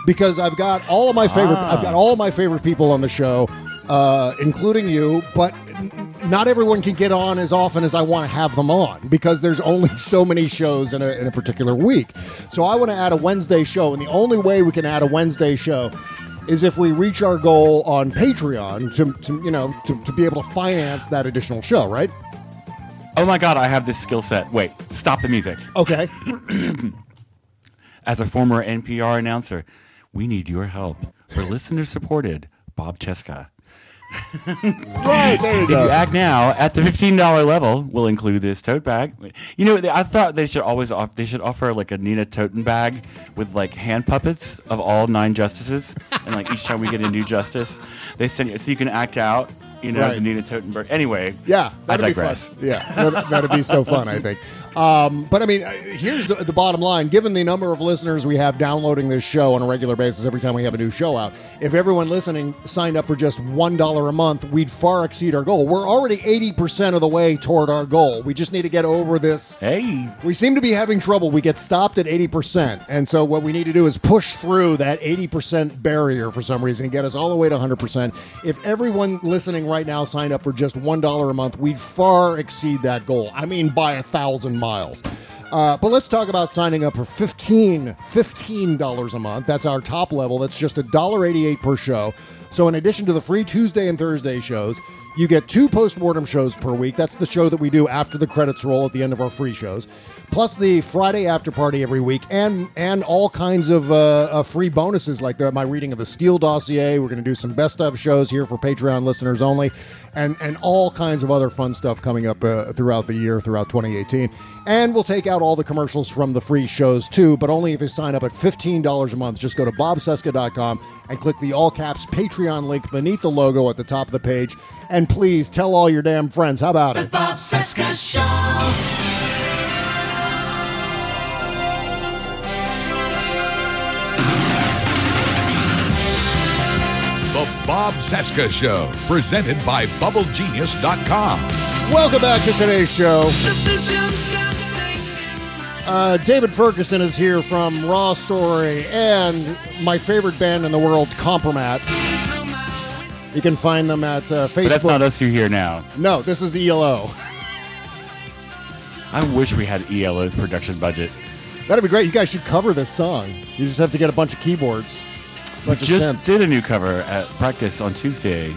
Because I've got all of my favorite Ah. I've got all my favorite people on the show, uh, including you, but not everyone can get on as often as I want to have them on because there's only so many shows in a, in a particular week. So I want to add a Wednesday show, and the only way we can add a Wednesday show is if we reach our goal on Patreon to, to you know to, to be able to finance that additional show, right? Oh my god, I have this skill set. Wait, stop the music. Okay. As a former NPR announcer, we need your help. For listener supported, Bob Cesca. Right, there you If go. you act now at the fifteen dollar level, we'll include this tote bag. You know, I thought they should always off. They should offer like a Nina Toten bag with like hand puppets of all nine justices, and like each time we get a new justice, they send you so you can act out. You know, Right. the Nina Totenberg. Anyway, Yeah, I that'd be digress. fun. Yeah, that'd, that'd be so fun. I think. Um, but I mean, uh, here's the, the bottom line: given the number of listeners we have downloading this show on a regular basis every time we have a new show out, if everyone listening signed up for just one dollar a month, we'd far exceed our goal. We're already eighty percent of the way toward our goal. We just need to get over this. Hey, We seem to be having trouble. We get stopped at 80%. And so what we need to do is push through that 80% barrier for some reason and get us all the way to 100%. If everyone listening right now signed up for just $1 a month, we'd far exceed that goal. I mean, by a thousand miles. Uh, but let's talk about signing up for 15 $15 a month. That's our top level. That's just $1.88 per show. So in addition to the free Tuesday and Thursday shows, you get two post-mortem shows per week. That's the show that we do after the credits roll at the end of our free shows, plus the Friday after party every week, and and all kinds of uh, uh, free bonuses like the, my reading of the Steele dossier. We're going to do some best of shows here for Patreon listeners only, and and all kinds of other fun stuff coming up uh, throughout the year, throughout 2018. And we'll take out all the commercials from the free shows too, but only if you sign up at $15 a month. Just go to bobcesca.com and click the all caps Patreon link beneath the logo at the top of the page. And please tell all your damn friends. How about it? The Bob Cesca Show. Bob Cesca Show, presented by BubbleGenius.com. Welcome back to today's show. Uh, David Ferguson is here from Raw Story and my favorite band in the world, Kompromat. You can find them at uh, Facebook. But that's not us you hear now. No, this is ELO. I wish we had ELO's production budget. That'd be great. You guys should cover this song. You just have to get a bunch of keyboards. We just did a new cover at practice on Tuesday,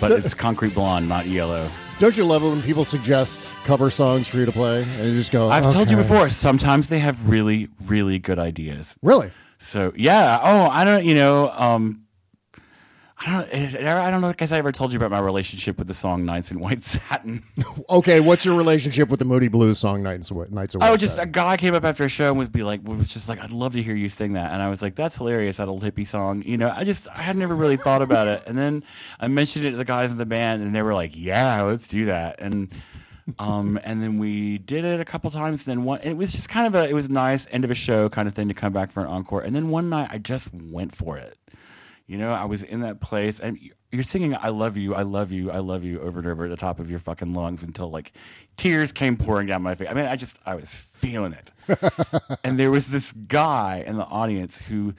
but it's Concrete Blonde, not Yellow. Don't you love it when people suggest cover songs for you to play and you just go? I've told you before. Sometimes they have really, really good ideas. Really? So yeah. Oh, I don't. You know. Um, I don't. eh, I don't know. Guess I ever told you about my relationship with the song "Nights in White Satin." Okay, what's your relationship with the Moody Blues song "Nights Away"? Nights Away. Oh, just a guy came up after a show and was be like, was just like, I'd love to hear you sing that, and I was like, that's hilarious, that old hippie song. You know, I just I had never really thought about it, and then I mentioned it to the guys in the band, and they were like, yeah, let's do that, and um, and then we did it a couple times. And then one, it was just kind of a, it was nice end of a show kind of thing to come back for an encore. And then one night I just went for it. You know, I was in that place, and you're singing "I love you, I love you, I love you" over and over at the top of your fucking lungs until like tears came pouring down my face. I mean, I just I was feeling it. and there was this guy in the audience who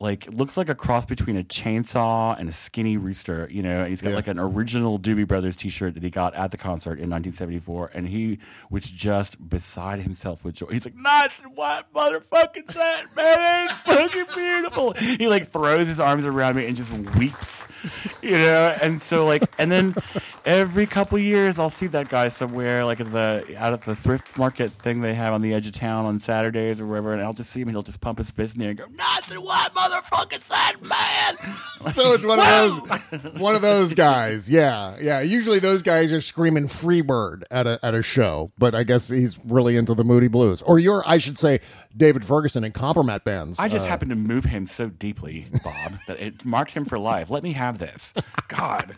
like looks like a cross between a chainsaw and a skinny rooster, you know. And he's got Yeah. like an original Doobie Brothers T-shirt that he got at the concert in 1974, and he was just beside himself with joy. He's like, "Nuts! What motherfucking that man? It's fucking beautiful." He like throws his arms around me and just weeps, you know. And so like, and then every couple years I'll see that guy somewhere, like at the out at the thrift market thing they have on the edge of town on Saturdays or wherever, and I'll just see him and he'll just pump his fist in the air and go, "Nuts! And what motherfucking that man?" So it's one of those one of those guys. Yeah, yeah. Usually those guys are screaming "Freebird" at a at a show, but I guess he's really into the Moody Blues. Or you're, I should say, David Ferguson and Kompromat bands. I just Uh, happened to move him so deeply, Bob, that it marked him for life. Let me have this. God,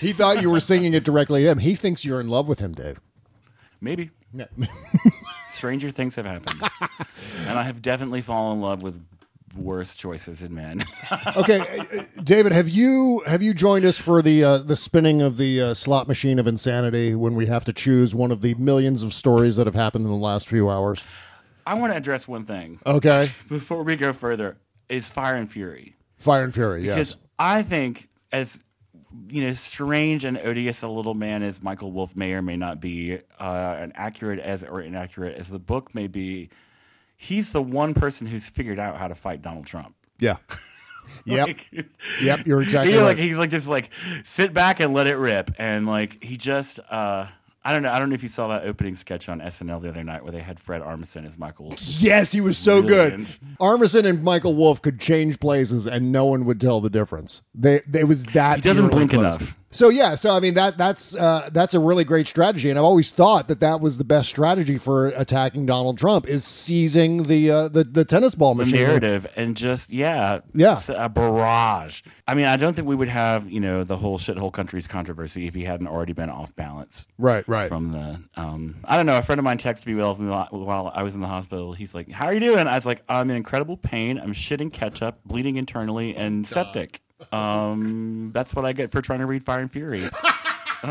He thought you were singing it directly to him. He thinks you're in love with him, Dave. maybe Yeah. stranger things have happened, and I have definitely fallen in love with worse choices in men. okay, uh, uh, David, have you have you joined us for the uh, the spinning of the uh, slot machine of insanity when we have to choose one of the millions of stories that have happened in the last few hours? I want to address one thing Okay, before we go further: is Fire and Fury. Fire and Fury. Because Yes. I think, as you know, strange and odious a little man as Michael Wolff may or may not be, uh, and accurate as or inaccurate as the book may be, he's the one person who's figured out how to fight Donald Trump. Yeah. Yep. Like- Yep, you're exactly He, right. Like, he's like just like sit back and let it rip, and like he just. uh I don't know. I don't know if you saw that opening sketch on SNL the other night where they had Fred Armisen as Michael. Yes, he was so Brilliant. good. Armisen and Michael Wolff could change places, and no one would tell the difference. They, they was that. He doesn't blink close. enough. So yeah, so I mean that that's uh, that's a really great strategy, and I've always thought that that was the best strategy for attacking Donald Trump is seizing the uh, the, the tennis ball the machine. narrative and just yeah Yeah. a barrage i mean i don't think we would have you know the whole shithole countries controversy if he hadn't already been off balance Right, right. from the um i don't know a friend of mine texted me while I was in the, while I was in the hospital he's like how are you doing i was like i'm in incredible pain i'm shitting ketchup bleeding internally and septic um that's what i get for trying to read fire and fury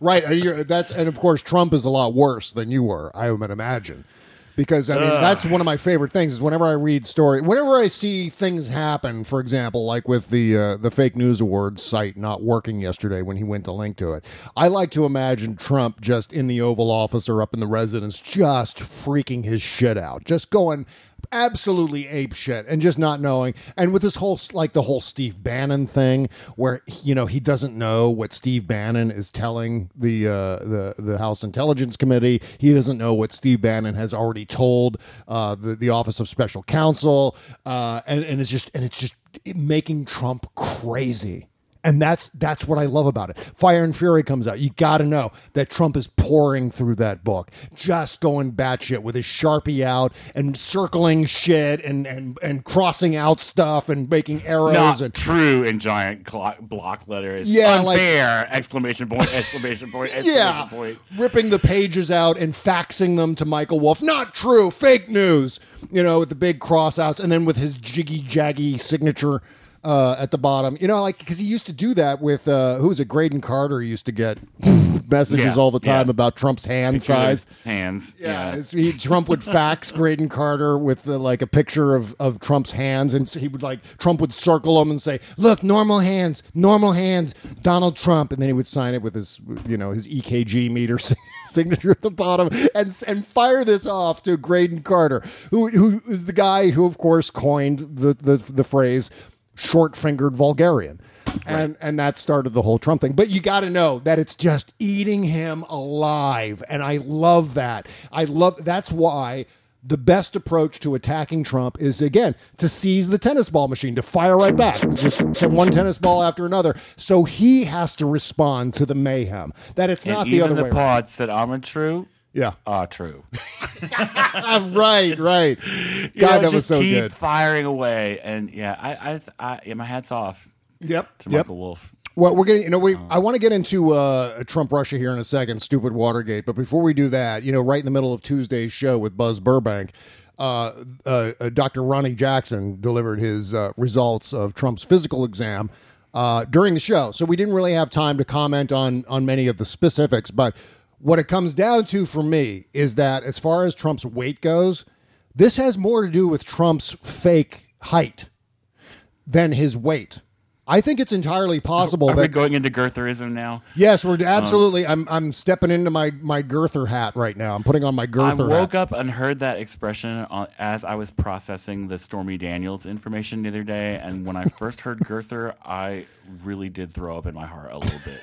Right, uh, you're- that's and of course Trump is a lot worse than you were. I would imagine. Because I mean, that's one of my favorite things is whenever I read story, whenever I see things happen. For example, like with the uh, the fake news awards site not working yesterday when he went to link to it, I like to imagine Trump just in the Oval Office or up in the residence, just freaking his shit out, just going absolutely ape shit and just not knowing. And with this whole like the whole steve bannon thing where you know he doesn't know what steve bannon is telling the uh the the house intelligence committee. He doesn't know what steve bannon has already told uh the, the office of special counsel uh and and it's just and it's just making trump crazy and that's that's what I love about it. Fire and Fury comes out. You got to know that Trump is pouring through that book, just going batshit with his sharpie out and circling shit and and and crossing out stuff and making arrows not and true in giant clock, block letters Yeah, like- unfair exclamation point exclamation point exclamation yeah, point ripping the pages out and faxing them to Michael Wolff. Not true, fake news. You know, with the big crossouts, and then with his jiggy jaggy signature. Uh, at the bottom, you know, like because he used to do that with uh, who was it? Graydon Carter used to get messages Yeah, all the time yeah. about Trump's hand size. hands Yeah, yeah, he, Trump would fax Graydon Carter with uh, like a picture of, of Trump's hands, and so he would like Trump would circle them and say, "Look, normal hands, normal hands, Donald Trump," and then he would sign it with his you know his EKG meter signature at the bottom, and and fire this off to Graydon Carter, who who is the guy who of course coined the the, the phrase "short fingered vulgarian." And and that started the whole Trump thing. But you got to know that it's just eating him alive, and I love that. I love that's why the best approach to attacking Trump is again to seize the tennis ball machine, to fire right back, just one tennis ball after another. So he has to respond to the mayhem. That it's and not the other the way. around. pods that I'm true Yeah, are true right, right. You God, know, that was just so keep good. firing away and yeah I, I, I yeah, my hat's off Yep, to yep. Michael Wolff Well, we're getting, you know, we, I want to get into uh, Trump Russia here in a second, stupid Watergate. But before we do that, you know, right in the middle of Tuesday's show with Buzz Burbank, uh, uh, uh, Dr. Ronny Jackson delivered his uh, results of Trump's physical exam uh, during the show. So we didn't really have time to comment on on many of the specifics. But what it comes down to for me is that as far as Trump's weight goes, this has more to do with Trump's fake height than his weight. I think it's entirely possible Are we that going into girtherism now? Yes, we're um, absolutely. I'm I'm stepping into my my girther hat right now. I'm putting on my girther. I woke hat. up and heard that expression on, as I was processing the Stormy Daniels information the other day, and when I first heard girther, I really did throw up in my heart a little bit.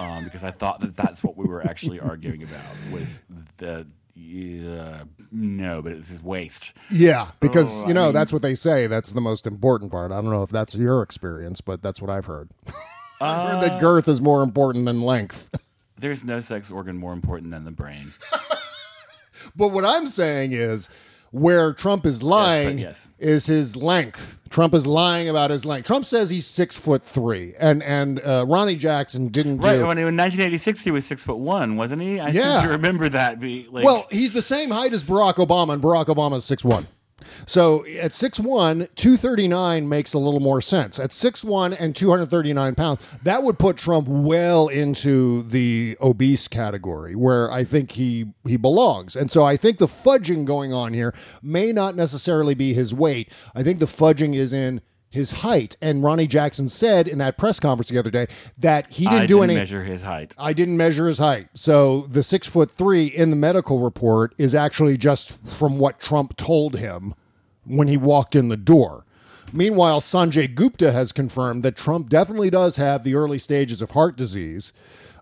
Um, because I thought that that's what we were actually arguing about was the uh, no, but it's his waste. Yeah, because Oh, you I know mean- that's what they say. That's the most important part. I don't know if that's your experience, but that's what I've heard. I've heard that girth is more important than length. There's no sex organ more important than the brain. But what I'm saying is, where Trump is lying yes. is his length. Trump is lying about his length. Trump says he's six foot three, and and uh, Ronny Jackson didn't Right. do. When in 1986 he was six foot one, wasn't he? I Yeah. seem to remember that. Be like, well, he's the same height as Barack Obama, and Barack Obama's six one. So at 6'1", 239 makes a little more sense. At 6'1", and 239 pounds, that would put Trump well into the obese category where I think he, he belongs. And so I think the fudging going on here may not necessarily be his weight. I think the fudging is in his height. And Ronny Jackson said in that press conference the other day that he didn't I do didn't any measure his height. I didn't measure his height. So the six foot three in the medical report is actually just from what Trump told him when he walked in the door. Meanwhile, Sanjay Gupta has confirmed that Trump definitely does have the early stages of heart disease.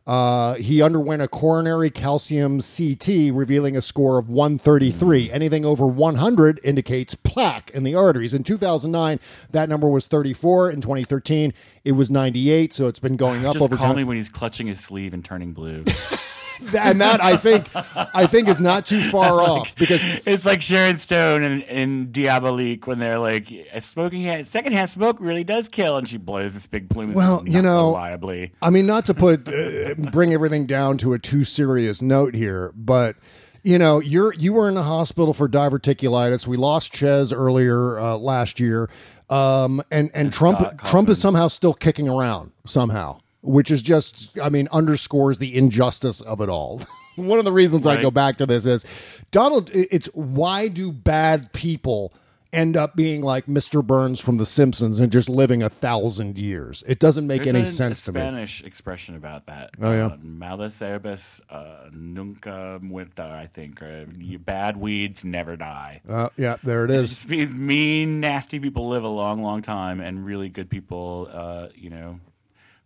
Uh, he underwent a coronary calcium CT, revealing a score of 133. Anything over 100 indicates plaque in the arteries. In 2009, that number was 34. In 2013, it was 98. So it's been going up Just over call time me when he's clutching his sleeve and turning blue. and that I think I think is not too far off because it's like Sharon Stone in, in Diabolique when they're like, a smoking hand, secondhand smoke really does kill, and she blows this big plume. Well, you know, reliably. I mean, not to put uh, bring everything down to a too serious note here, but you know, you're you were in the hospital for diverticulitis. We lost Chez earlier uh, last year, um, and and, Trump Trump is somehow still kicking around somehow, which is just I mean underscores the injustice of it all. One of the reasons I go back to this is Donald. It's why do bad people end up being like Mr. Burns from The Simpsons and just living a thousand years? It doesn't make There's any sense to me. Spanish expression about that. Oh, yeah? uh, malas herbes uh, nunca muerta. I think you- bad weeds never die. Uh, yeah, there it is. mean, nasty people live a long, long time, and really good people, uh, you know,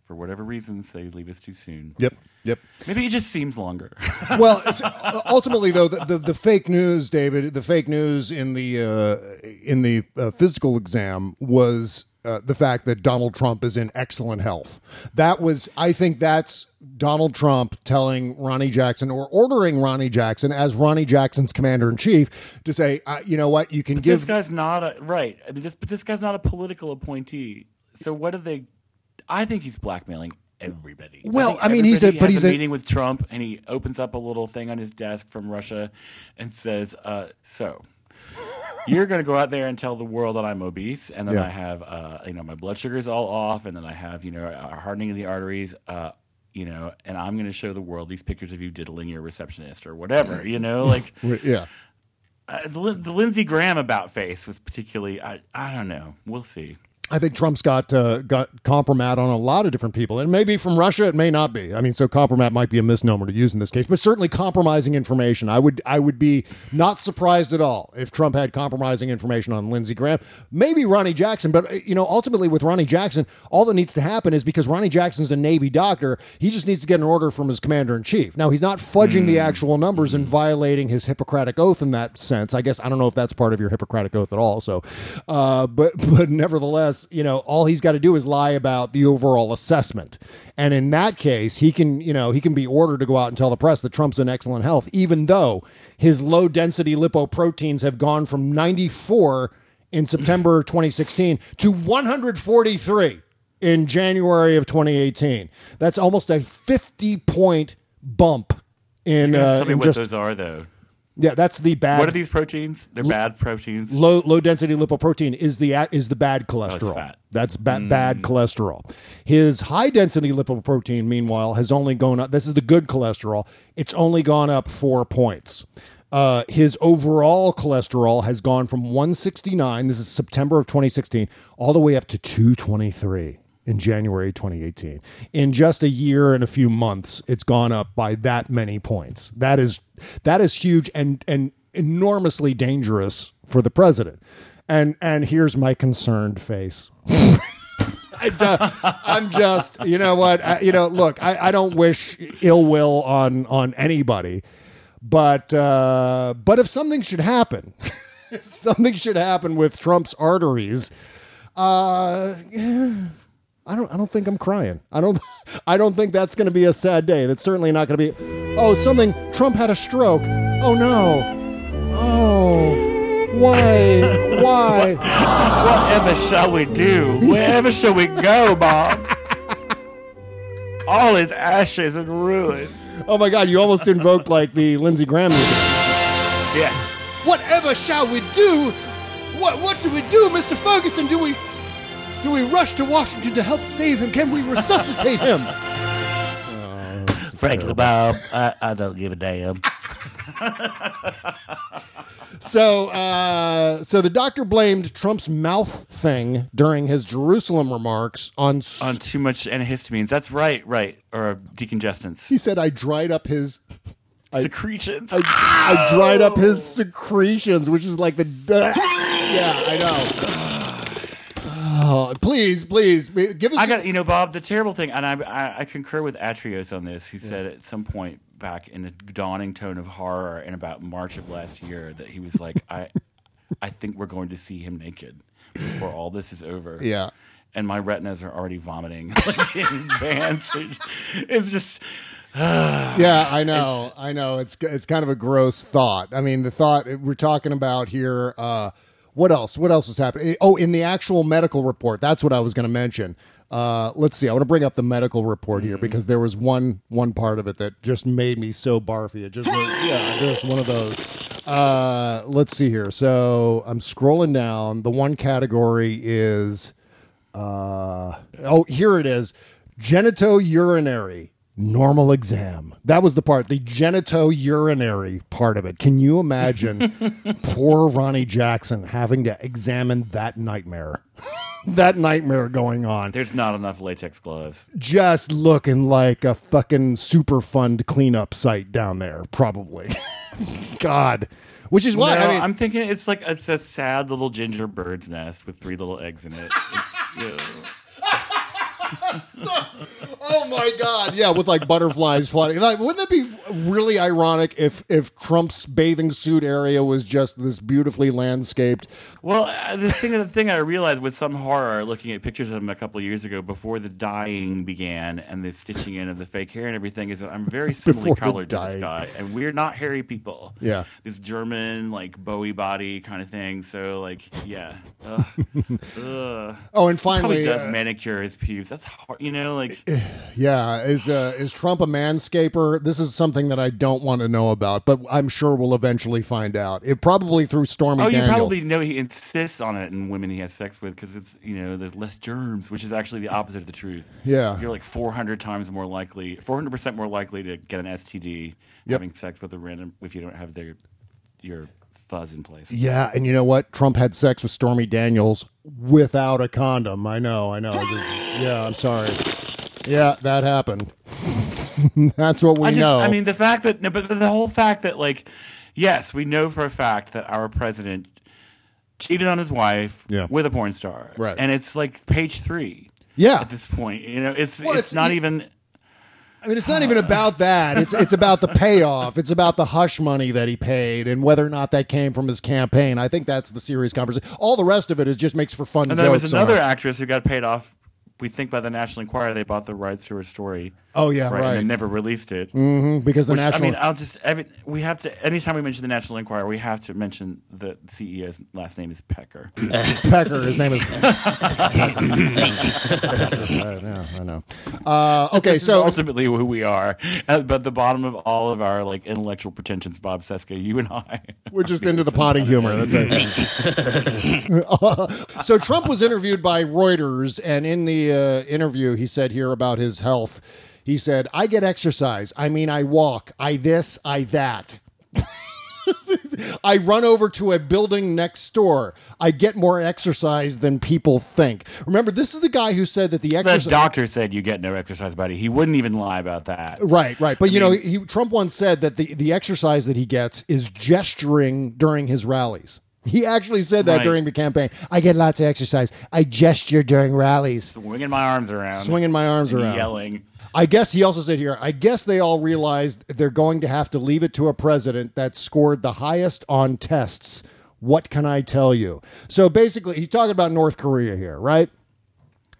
for whatever reasons, they leave us too soon. Yep, yep. Maybe it just seems longer. well, uh, ultimately, though, the, the, the fake news, David, the fake news in the uh, in the uh, physical exam was uh, the fact that Donald Trump is in excellent health. That was, I think, that's Donald Trump telling Ronny Jackson or ordering Ronny Jackson as Ronny Jackson's commander in chief to say, uh, you know what, you can But this guy's not a right. I mean, this, but this guy's not a political appointee. So what do they? I think he's blackmailing everybody. Well, think I mean, he's a- but he's a a- meeting with Trump, and he opens up a little thing on his desk from Russia, and says, uh, "So." You're going to go out there and tell the world that I'm obese, and then Yeah. I have, uh, you know, my blood sugar's all off, and then I have, you know, a hardening of the arteries, uh, you know, and I'm going to show the world these pictures of you diddling your receptionist or whatever, you know, like yeah. uh, the, the Lindsey Graham about face was particularly I I don't know we'll see I think Trump's got uh, got compromat on a lot of different people, and maybe from Russia it may not be. I mean, so compromat might be a misnomer to use in this case, but certainly compromising information. I would I would be not surprised at all if Trump had compromising information on Lindsey Graham, maybe Ronny Jackson. But uh, you know, ultimately with Ronny Jackson, all that needs to happen is because Ronny Jackson's a Navy doctor, he just needs to get an order from his commander in chief. Now he's not fudging the actual numbers and violating his Hippocratic oath in that sense. I guess I don't know if that's part of your Hippocratic oath at all. So, uh, but but nevertheless, you know, all he's got to do is lie about the overall assessment. And in that case, he can, you know, he can be ordered to go out and tell the press that Trump's in excellent health, even though his low density lipoproteins have gone from 94 in September 2016 to 143 in January of 2018. That's almost a 50 point bump in, uh, tell me in what just those are though. Yeah. That's the bad. What are these proteins? They're bad proteins. low low density lipoprotein is the is the bad cholesterol. fat. That's ba- bad cholesterol. His high density lipoprotein, meanwhile, has only gone up. This is the good cholesterol. It's only gone up four points. Uh, his overall cholesterol has gone from 169. This is September of 2016, all the way up to 223 in January 2018. In just a year and a few months, it's gone up by that many points. That is that is huge and and enormously dangerous for the president. And and here's my concerned face. I I'm just, you know what, I, you know, look, I, I don't wish ill will on on anybody, but uh, but if something should happen, if something should happen with Trump's arteries, uh, I don't I don't think I'm crying. I don't I don't think that's going to be a sad day. That's certainly not going to be. Oh, something. Trump had a stroke. Oh no. Oh. Why? Why? Whatever shall we do? Wherever shall we go, Bob? All his ashes and ruin. Oh my God! You almost invoked like the Lindsey Graham music. Yes. Whatever shall we do? What What do we do, Mister Ferguson? Do we do we rush to Washington to help save him? Can we resuscitate him? Frankly, Bob, I, I don't give a damn. So, uh, so the doctor blamed Trump's mouth thing during his Jerusalem remarks on. s- On too much antihistamines. That's right, right. Or decongestants. He said, "I dried up his." I- Secretions. I, I dried up his secretions, which is like the. yeah, I know. Oh, please, please, give us. I got you know, Bob. The terrible thing, and I, I, I concur with Atrios on this. Who said at some point back in a dawning tone of horror in about March of last year that he was like, I, I think we're going to see him naked before all this is over. Yeah. And my retinas are already vomiting like, in advance. It's just. yeah, I know, I know. It's it's kind of a gross thought. I mean, the thought we're talking about here. Uh, what else? What else was happening? Oh, in the actual medical report, that's what I was going to mention. Uh, let's see. I want to bring up the medical report here because there was one one part of it that just made me so barfy. It just was, yeah, just one of those. Uh, let's see here. So I'm scrolling down. The one category is uh, oh, here it is. Genitourinary normal exam. That was the part, the genitourinary part of it. Can you imagine poor Ronny Jackson having to examine that nightmare? that nightmare going on. There's not enough latex gloves. Just looking like a fucking super fund cleanup site down there, probably. God. Which is why No, I mean I'm thinking it's like it's a sad little ginger bird's nest with three little eggs in it. It's, ew. Oh my god yeah with like butterflies flying like wouldn't that be really ironic if if trump's bathing suit area was just this beautifully landscaped Well, uh, the thing, the thing I realized with some horror, looking at pictures of him a couple of years ago, before the dyeing began and the stitching in of the fake hair and everything, is that I'm very similarly colored to this guy, and we're not hairy people. Yeah. this German like Bowie body kind of thing. So like, yeah. Ugh. Ugh. Oh, and He finally, probably does uh, manicure his pubes. That's hard, you know. Like, yeah is uh is trump a manscaper? This is something that i don't want to know about but i'm sure we'll eventually find out. It probably through stormy oh, you probably know he insists on it in women he has sex with because it's you know there's less germs, which is actually the opposite of the truth. Yeah. you're like 400 times more likely, 400 percent more likely to get an STD having sex with a random if you don't have their your fuzz in place. yeah and you know what? Trump had sex with stormy daniels without a condom. I know i know. Just- yeah i'm sorry yeah that happened that's what we I just, know I mean, the fact that no, but the whole fact that like, yes, we know for a fact that our president cheated on his wife Yeah. with a porn star, Right. And it's like page three. Yeah. at this point, you know, it's Well, it's, it's- not you- even. I mean, it's not even about that. It's it's about the payoff. It's about the hush money that he paid and whether or not that came from his campaign. I think that's the serious conversation. All the rest of it is just makes for fun And there was jokes. another actress who got paid off we think by the National Enquirer they bought the rights to her story. Oh, yeah, And right. they never released it. hmm because the Which, national. I mean, I'll just every, we have to anytime we mention the National Enquirer, we have to mention the CEO's last name is Pecker. Pecker, his name is. I know. I know. Uh, okay, so ultimately who we are, at, but the bottom of all of our like intellectual pretensions, Bob Cesca, you and I. We're just into the potty humor. That's it. so Trump was interviewed by Reuters, and in the uh, interview, he said here about his health. He said, "I get exercise. I mean, I walk. I this. I that." I run over to a building next door. I get more exercise than people think. Remember, this is the guy who said that the The exercise. doctor said you get no exercise, buddy. He wouldn't even lie about that. Right, right. But I you know, he, Trump once said that the, the exercise that he gets is gesturing during his rallies. He actually said that Right. during the campaign. I get lots of exercise. I gesture during rallies, Swinging my arms around, swinging my arms and around, yelling. I guess he also said here, I guess they all realized they're going to have to leave it to a president that scored the highest on tests. What can I tell you? So basically, he's talking about North Korea here, right?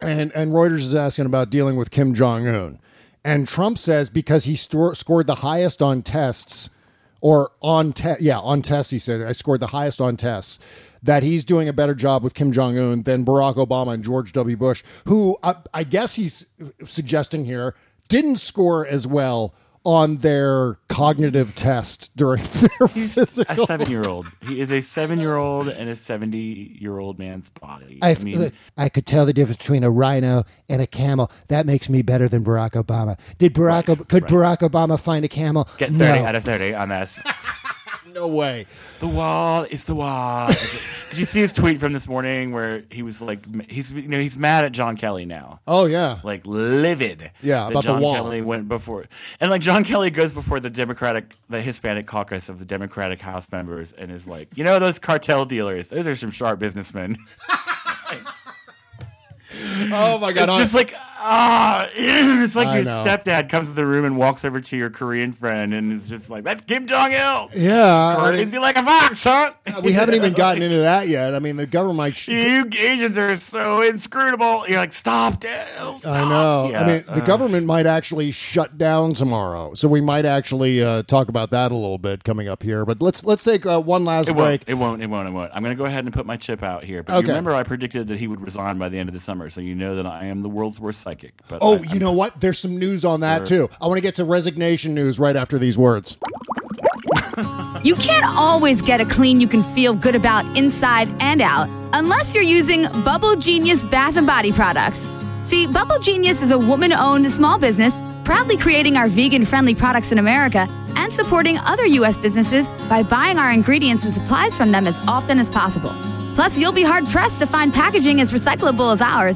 And and Reuters is asking about dealing with Kim Jong Un, and Trump says because he scored the highest on tests, or on te- yeah on tests, he said I scored the highest on tests. That he's doing a better job with Kim Jong Un than Barack Obama and George W. Bush, who I, I guess he's suggesting here didn't score as well on their cognitive test during their He's physical. a seven-year-old. He is a seven-year-old and a seventy-year-old man's body. I, I mean, I could tell the difference between a rhino and a camel. That makes me better than Barack Obama. Did Barack Ob- could Barack Obama find a camel? get thirty no. out of thirty on this. no way. The wall is the wall. Did you see his tweet from this morning where he was like, he's you know he's mad at John Kelly now. Oh yeah, like livid. Yeah, that about the John wall. Kelly went before, and like John Kelly goes before the Democratic, the Hispanic caucus of the Democratic House members, and is like, you know, those cartel dealers, those are some sharp businessmen. Oh my god! It's oh, just like ah, it's like I your know. stepdad comes to the room and walks over to your Korean friend, and is just like that Kim Jong Il. Yeah, I crazy mean- like a fox, huh? we haven't even gotten into that yet. I mean, the government. might Sh- You Asians are so inscrutable. You're like, stop, Dale. I know. I mean, the uh. government might actually shut down tomorrow, so we might actually uh, talk about that a little bit coming up here. But let's let's take uh, one last It break. won't, it won't. It won't. It won't. I'm going to go ahead and put my chip out here. But Okay. you remember, I predicted that he would resign by the end of the summer, so you know that I am the world's worst psychic. But Oh, I, you know what? There's some news on that Sure. too. I want to get to resignation news right after these words. You can't always get a clean you can feel good about inside and out unless you're using Bubble Genius bath and body products. See, Bubble Genius is a woman owned small business proudly creating our vegan friendly products in America and supporting other U.S. businesses by buying our ingredients and supplies from them as often as possible. Plus, you'll be hard pressed to find packaging as recyclable as ours.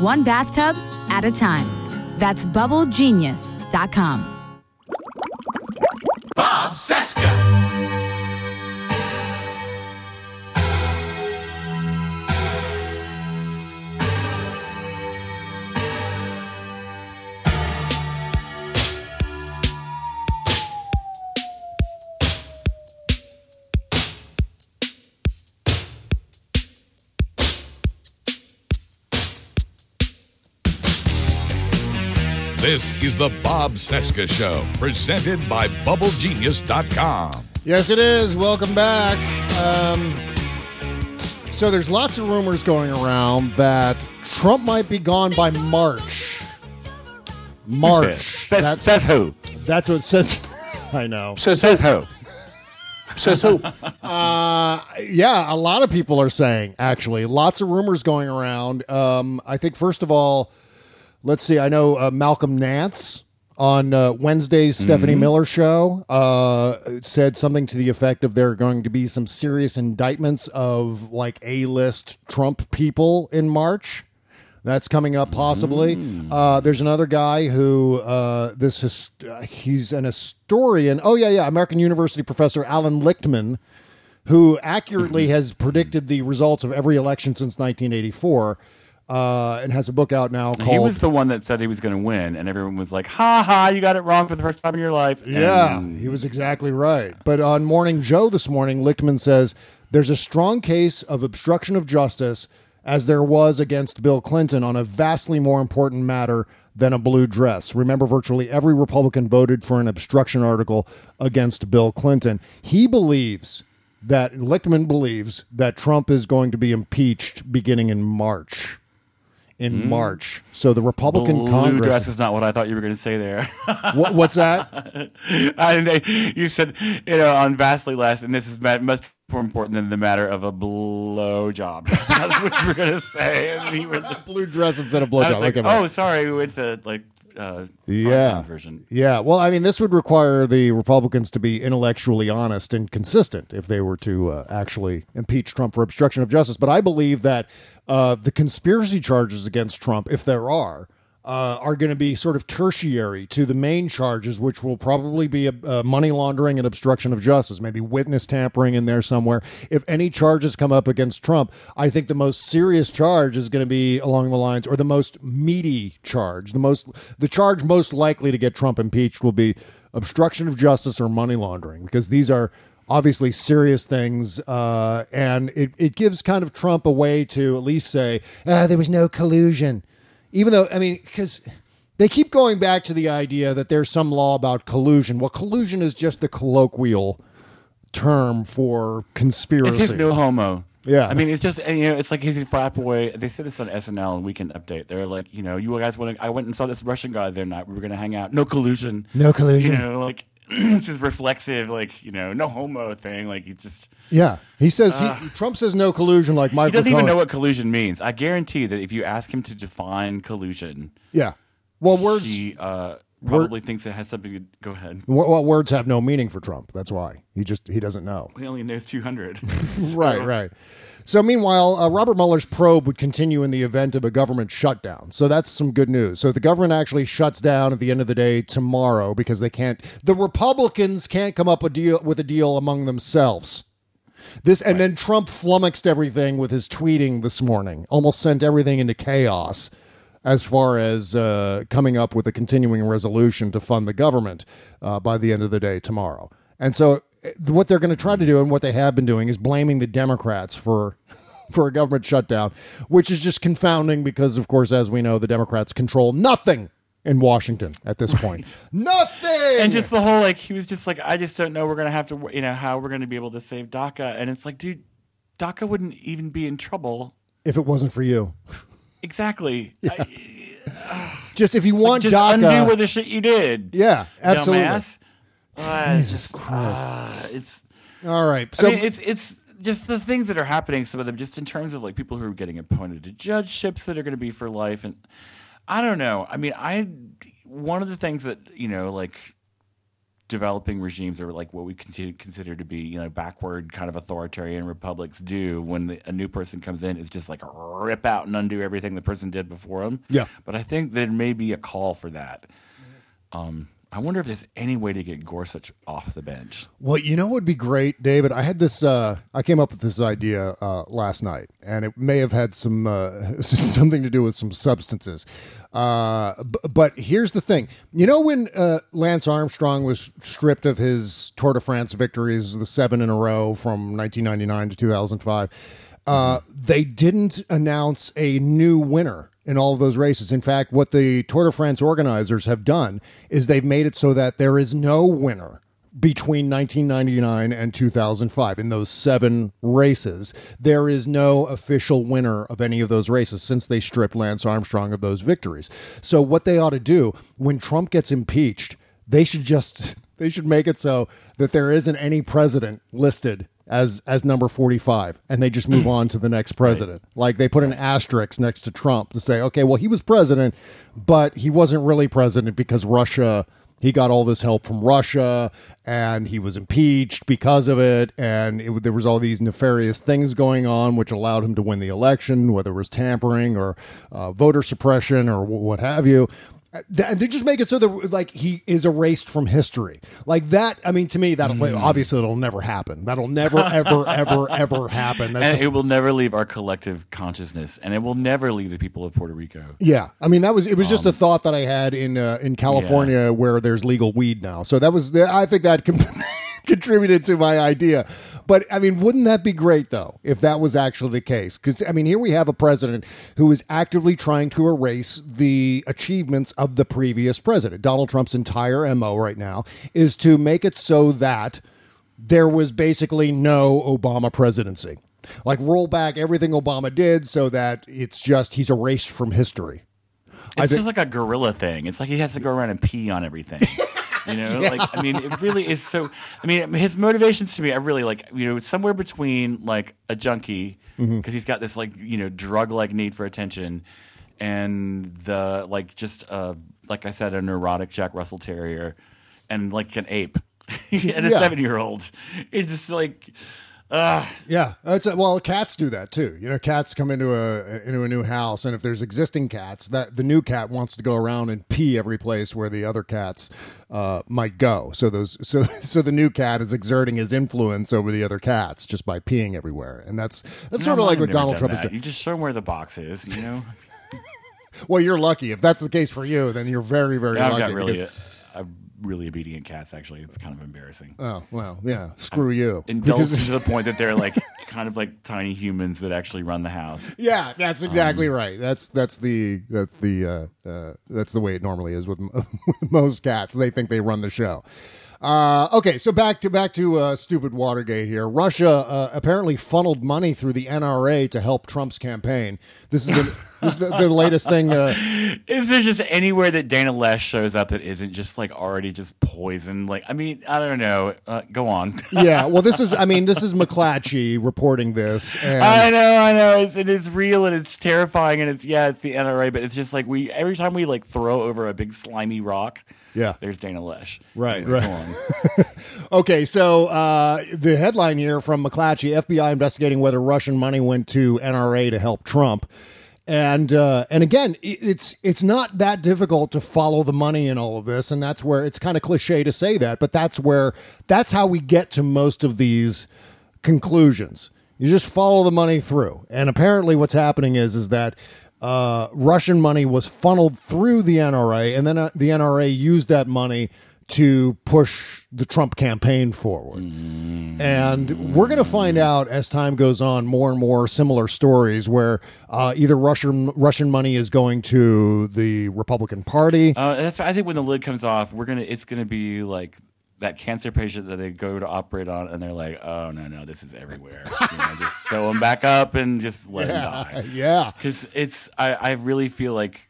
one bathtub at a time. That's bubblegenius.com. Bob Cesca. This is the Bob Cesca Show, presented by BubbleGenius.com. Yes, it is. Welcome back. Um, so there's lots of rumors going around that Trump might be gone by March. March. says? Says- says who? That's what it says. I know. Says who? Says who? uh, yeah, a lot of people are saying actually. Lots of rumors going around. Um, I think first of all, let's see. I know uh, Malcolm Nance on uh, Wednesday's Stephanie Mm-hmm. Miller show uh, said something to the effect of there are going to be some serious indictments of like A-list Trump people in March. That's coming up possibly. Uh, there's another guy who uh, this his, uh, he's an historian. Oh yeah, yeah, American University professor Alan Lichtman, who accurately has predicted the results of every election since 1984, uh, and has a book out now called. He was the one that said he was going to win, and everyone was like, "Ha ha, you got it wrong for the first time in your life." Yeah, he was exactly right. But on Morning Joe this morning, Lichtman says there's a strong case of obstruction of justice as there was against Bill Clinton on a vastly more important matter than a blue dress. Remember, virtually every Republican voted for an obstruction article against Bill Clinton. He believes that, Lichtman believes that Trump is going to be impeached beginning in March. In Mm. March. So the Republican Blue Congress. dress is not what I thought you were going to say there. What- what's that? I, you said, you know, on vastly less, and this is much more important than the matter of a blow job. That's what you were going to say. And he went, blue dress instead of I blowjob. was like, Okay, oh, right. sorry, we went to like uh, yeah. version. yeah. Well i mean this would require the republicans to be intellectually honest and consistent if they were to uh, actually impeach trump for obstruction of justice. But i believe that uh, the conspiracy charges against trump if there are uh, are going to be sort of tertiary to the main charges, which will probably be a, uh money laundering and obstruction of justice, maybe witness tampering in there somewhere. If any charges come up against Trump, I think the most serious charge is going to be along the lines, or the most meaty charge, the most the charge most likely to get Trump impeached will be obstruction of justice or money laundering, because these are obviously serious things, uh, and it, it gives kind of Trump a way to at least say, ah, there was no collusion. Even though, I mean, because they keep going back to the idea that there's some law about collusion. Well, collusion is just the colloquial term for conspiracy. It's just no homo. Yeah. I mean, it's just you know, it's like he's a frat boy. They said this on SNL and Weekend Update. They're like, you know, you guys want to? I went and saw this Russian guy the other night. We were going to hang out. No collusion. No collusion. You know, like it's his reflexive, like you know, no homo thing. Like he just Yeah, he says Uh, he, Trump says no collusion like he doesn't even know what collusion means. I guarantee that if you ask him to define collusion, Yeah, well, words. he uh, probably thinks it has something to go ahead. What, what words have no meaning for Trump? That's why he just he doesn't know. He only knows two hundred. Right, right. So meanwhile, uh, Robert Mueller's probe would continue in the event of a government shutdown. So that's some good news. So if the government actually shuts down at the end of the day tomorrow because they can't, the Republicans can't come up a deal with a deal among themselves. This and then Trump flummoxed everything with his tweeting this morning, almost sent everything into chaos as far as uh, coming up with a continuing resolution to fund the government uh, by the end of the day tomorrow. And so, Uh, what they're going to try to do, and what they have been doing, is blaming the Democrats for for a government shutdown, which is just confounding because, of course, as we know, the Democrats control nothing in Washington at this point. Nothing. and just the whole like he was just like I just don't know we're gonna have to you know how we're gonna be able to save DACA and it's like dude DACA wouldn't even be in trouble if it wasn't for you, exactly just if you want just DACA, undo what the shit you did yeah, absolutely. dumbass. Ah, it's Jesus just Christ. ah, it's All right, so I mean it's it's just the things that are happening some of them just in terms of like people who are getting appointed to judgeships that are going to be for life and I don't know I mean I one of the things that you know like developing regimes or like what we continue consider to be you know backward kind of authoritarian republics do when the, a new person comes in is just like rip out and undo everything the person did before them Yeah. but i think there may be a call for that um i wonder if there's any way to get gorsuch off the bench Well, you know what would be great, David? I had this. Uh, I came up with this idea uh, last night, and it may have had some uh, something to do with some substances. Uh, b- but here's the thing: you know, when uh, Lance Armstrong was stripped of his Tour de France victories, the seven in a row from 1999 to 2005, uh, they didn't announce a new winner in all of those races. In fact, what the Tour de France organizers have done is they've made it so that there is no winner between 1999 and 2005 in those seven races. There is no official winner of any of those races since they stripped Lance Armstrong of those victories. So what they ought to do when Trump gets impeached, they should just they should make it so that there isn't any president listed as as number 45 and they just move on to the next president. Like they put an asterisk next to Trump to say, "Okay, well he was president, but he wasn't really president because Russia he got all this help from Russia, and he was impeached because of it, and it, there was all these nefarious things going on, which allowed him to win the election, whether it was tampering or uh, voter suppression or w- what have you. Uh, th- They just make it so that like he is erased from history, like that. I mean, to me, that will obviously it'll never happen. That'll never, ever, ever, ever happen. That's and it will never leave our collective consciousness, and it will never leave the people of Puerto Rico. Yeah, I mean that was it was just Um, a thought that I had in uh, in California where there's legal weed now. So that was I think that con- contributed to my idea. But I mean, wouldn't that be great though if that was actually the case? Because I mean, here we have a president who is actively trying to erase the achievements of the previous president. Donald Trump's entire mo right now is to make it so that there was basically no Obama presidency. Like roll back everything Obama did so that it's just he's erased from history. It's think- just like a gorilla thing. It's like he has to go around and pee on everything. You know, Yeah. like I mean, it really is so. I mean, his motivations to me, I really like. You know, it's somewhere between like a junkie because Mhm. he's got this like you know drug like need for attention, and the like just uh like I said, a neurotic Jack Russell Terrier, and like an ape and a Yeah. seven year old. It's just like. Uh, Yeah, that's well. Cats do that too. You know, cats come into a into a new house, and if there's existing cats, that the new cat wants to go around and pee every place where the other cats uh, might go. So those so so the new cat is exerting his influence over the other cats just by peeing everywhere, and that's that's sort of like what Donald Trump is doing. You just show him where the box is. You know. Well, you're lucky if that's the case for you. Then you're very very Yeah, I've lucky. got really, uh, really obedient cats. Actually, it's kind of embarrassing. Oh well, yeah. Screw you. Indulged to the point that they're like kind of like tiny humans that actually run the house. Yeah, that's exactly Um, right. That's that's the that's the uh, uh, that's the way it normally is with, with most cats. They think they run the show. Uh, okay, so back to back to uh, stupid Watergate here. Russia uh, apparently funneled money through the NRA to help Trump's campaign. This is the, this is the, the latest thing. Uh, Is there just anywhere that Dana Loesch shows up that isn't just like already just poisoned? Like, I mean, I don't know. Uh, go on. yeah, well, this is I mean this is McClatchy reporting this. And, I know, I know. It's it is real and it's terrifying and it's yeah, it's the NRA, but it's just like we every time we like throw over a big slimy rock, Yeah. there's Dana Loesch. Right, Anyway, right. On. Okay, so uh, the headline here from McClatchy: FBI investigating whether Russian money went to NRA to help Trump. And uh, and again, it's it's not that difficult to follow the money in all of this, and that's where it's kind of cliche to say that, but that's where that's how we get to most of these conclusions. You just follow the money through, and apparently, what's happening is is that uh, Russian money was funneled through the NRA, and then uh, the NRA used that money to push the Trump campaign forward. And we're going to find out as time goes on more and more similar stories where uh, either Russian Russian money is going to the Republican Party. Uh, that's I think when the lid comes off, we're gonna it's gonna be like that cancer patient that they go to operate on, and they're like, "Oh no, no, this is everywhere." you know, just sew them back up and just let Yeah, them die. yeah. because it's I, I really feel like,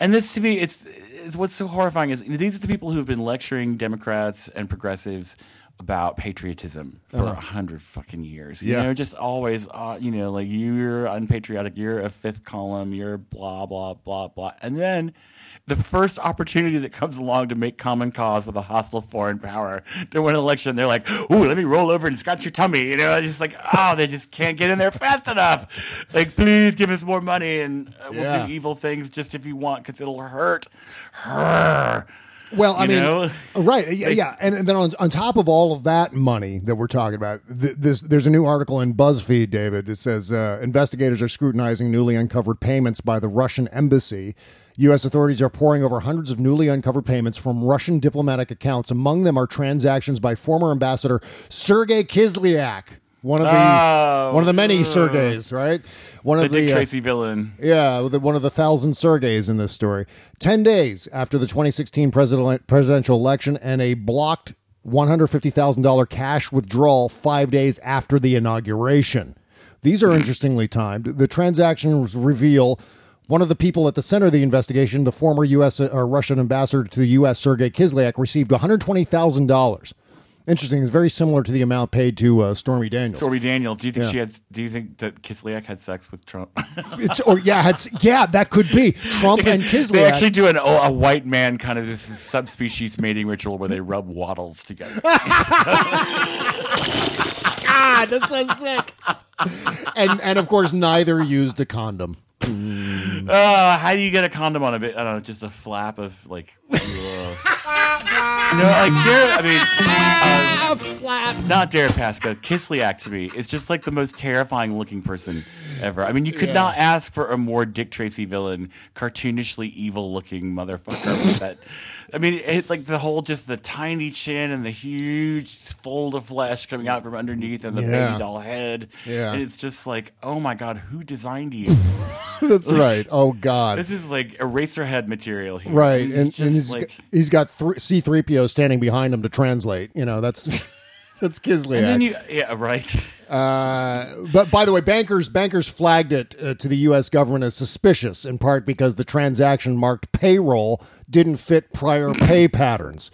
and this to me, it's it's what's so horrifying is you know, these are the people who have been lecturing Democrats and progressives about patriotism for a Uh-huh. hundred fucking years. You Yeah. know, just always, uh, you know, like you're unpatriotic, you're a fifth column, you're blah blah blah blah, and then the first opportunity that comes along to make common cause with a hostile foreign power to win an election, they're like, "Ooh, let me roll over and scratch your tummy," you know, it's just like, oh, they just can't get in there fast enough. Like, please give us more money, and uh, we'll Yeah. do evil things just if you want, because it'll hurt her. Well, I You mean, know? right? Yeah, yeah. And, and then on, on top of all of that money that we're talking about, th- this, there's a new article in BuzzFeed, David. It says uh, investigators are scrutinizing newly uncovered payments by the Russian embassy. U.S. authorities are poring over hundreds of newly uncovered payments from Russian diplomatic accounts. Among them are transactions by former ambassador Sergei Kislyak, one of the Oh, one of the many ugh. Sergeys, right? One The of the Dick uh, Tracy villain. yeah, the, one of the thousand Sergeys in this story. Ten days after the 2016 president, presidential election and a blocked $150,000 cash withdrawal five days after the inauguration. These are interestingly timed. The transactions reveal one of the people at the center of the investigation, the former U.S. or Russian ambassador to the U.S., Sergei Kislyak, received $120,000 Interesting. It's very similar to the amount paid to uh, Stormy Daniels. Stormy Daniels. Do you think Yeah. she had? Do you think that Kislyak had sex with Trump? It's, or yeah, it's, yeah, that could be Trump and Kislyak. They actually do an oh, a white man kind of this subspecies mating ritual where they rub waddles together. God, that's so sick. and and of course, neither used a condom. Uh, how do you get a condom on a bit? I don't know, just a flap of like. no, like Dare. I mean, uh, flap. Not Deripaska. Kislyak to me is just like the most terrifying looking person ever. I mean, you could Yeah. not ask for a more Dick Tracy villain, cartoonishly evil looking motherfucker. with that, I mean, it's like the whole just the tiny chin and the huge fold of flesh coming out from underneath and the Yeah. baby doll head. Yeah. and it's just like, oh my god, who designed you? That's right. Oh God. This is like eraser head material here. Right, It's and, and he's, like, got, he's got C three PO standing behind him to translate. You know, that's that's Kislyak. and then you, yeah, right. Uh, but by the way, bankers bankers flagged it uh, to the U.S. government as suspicious, in part because the transaction marked payroll didn't fit prior pay patterns.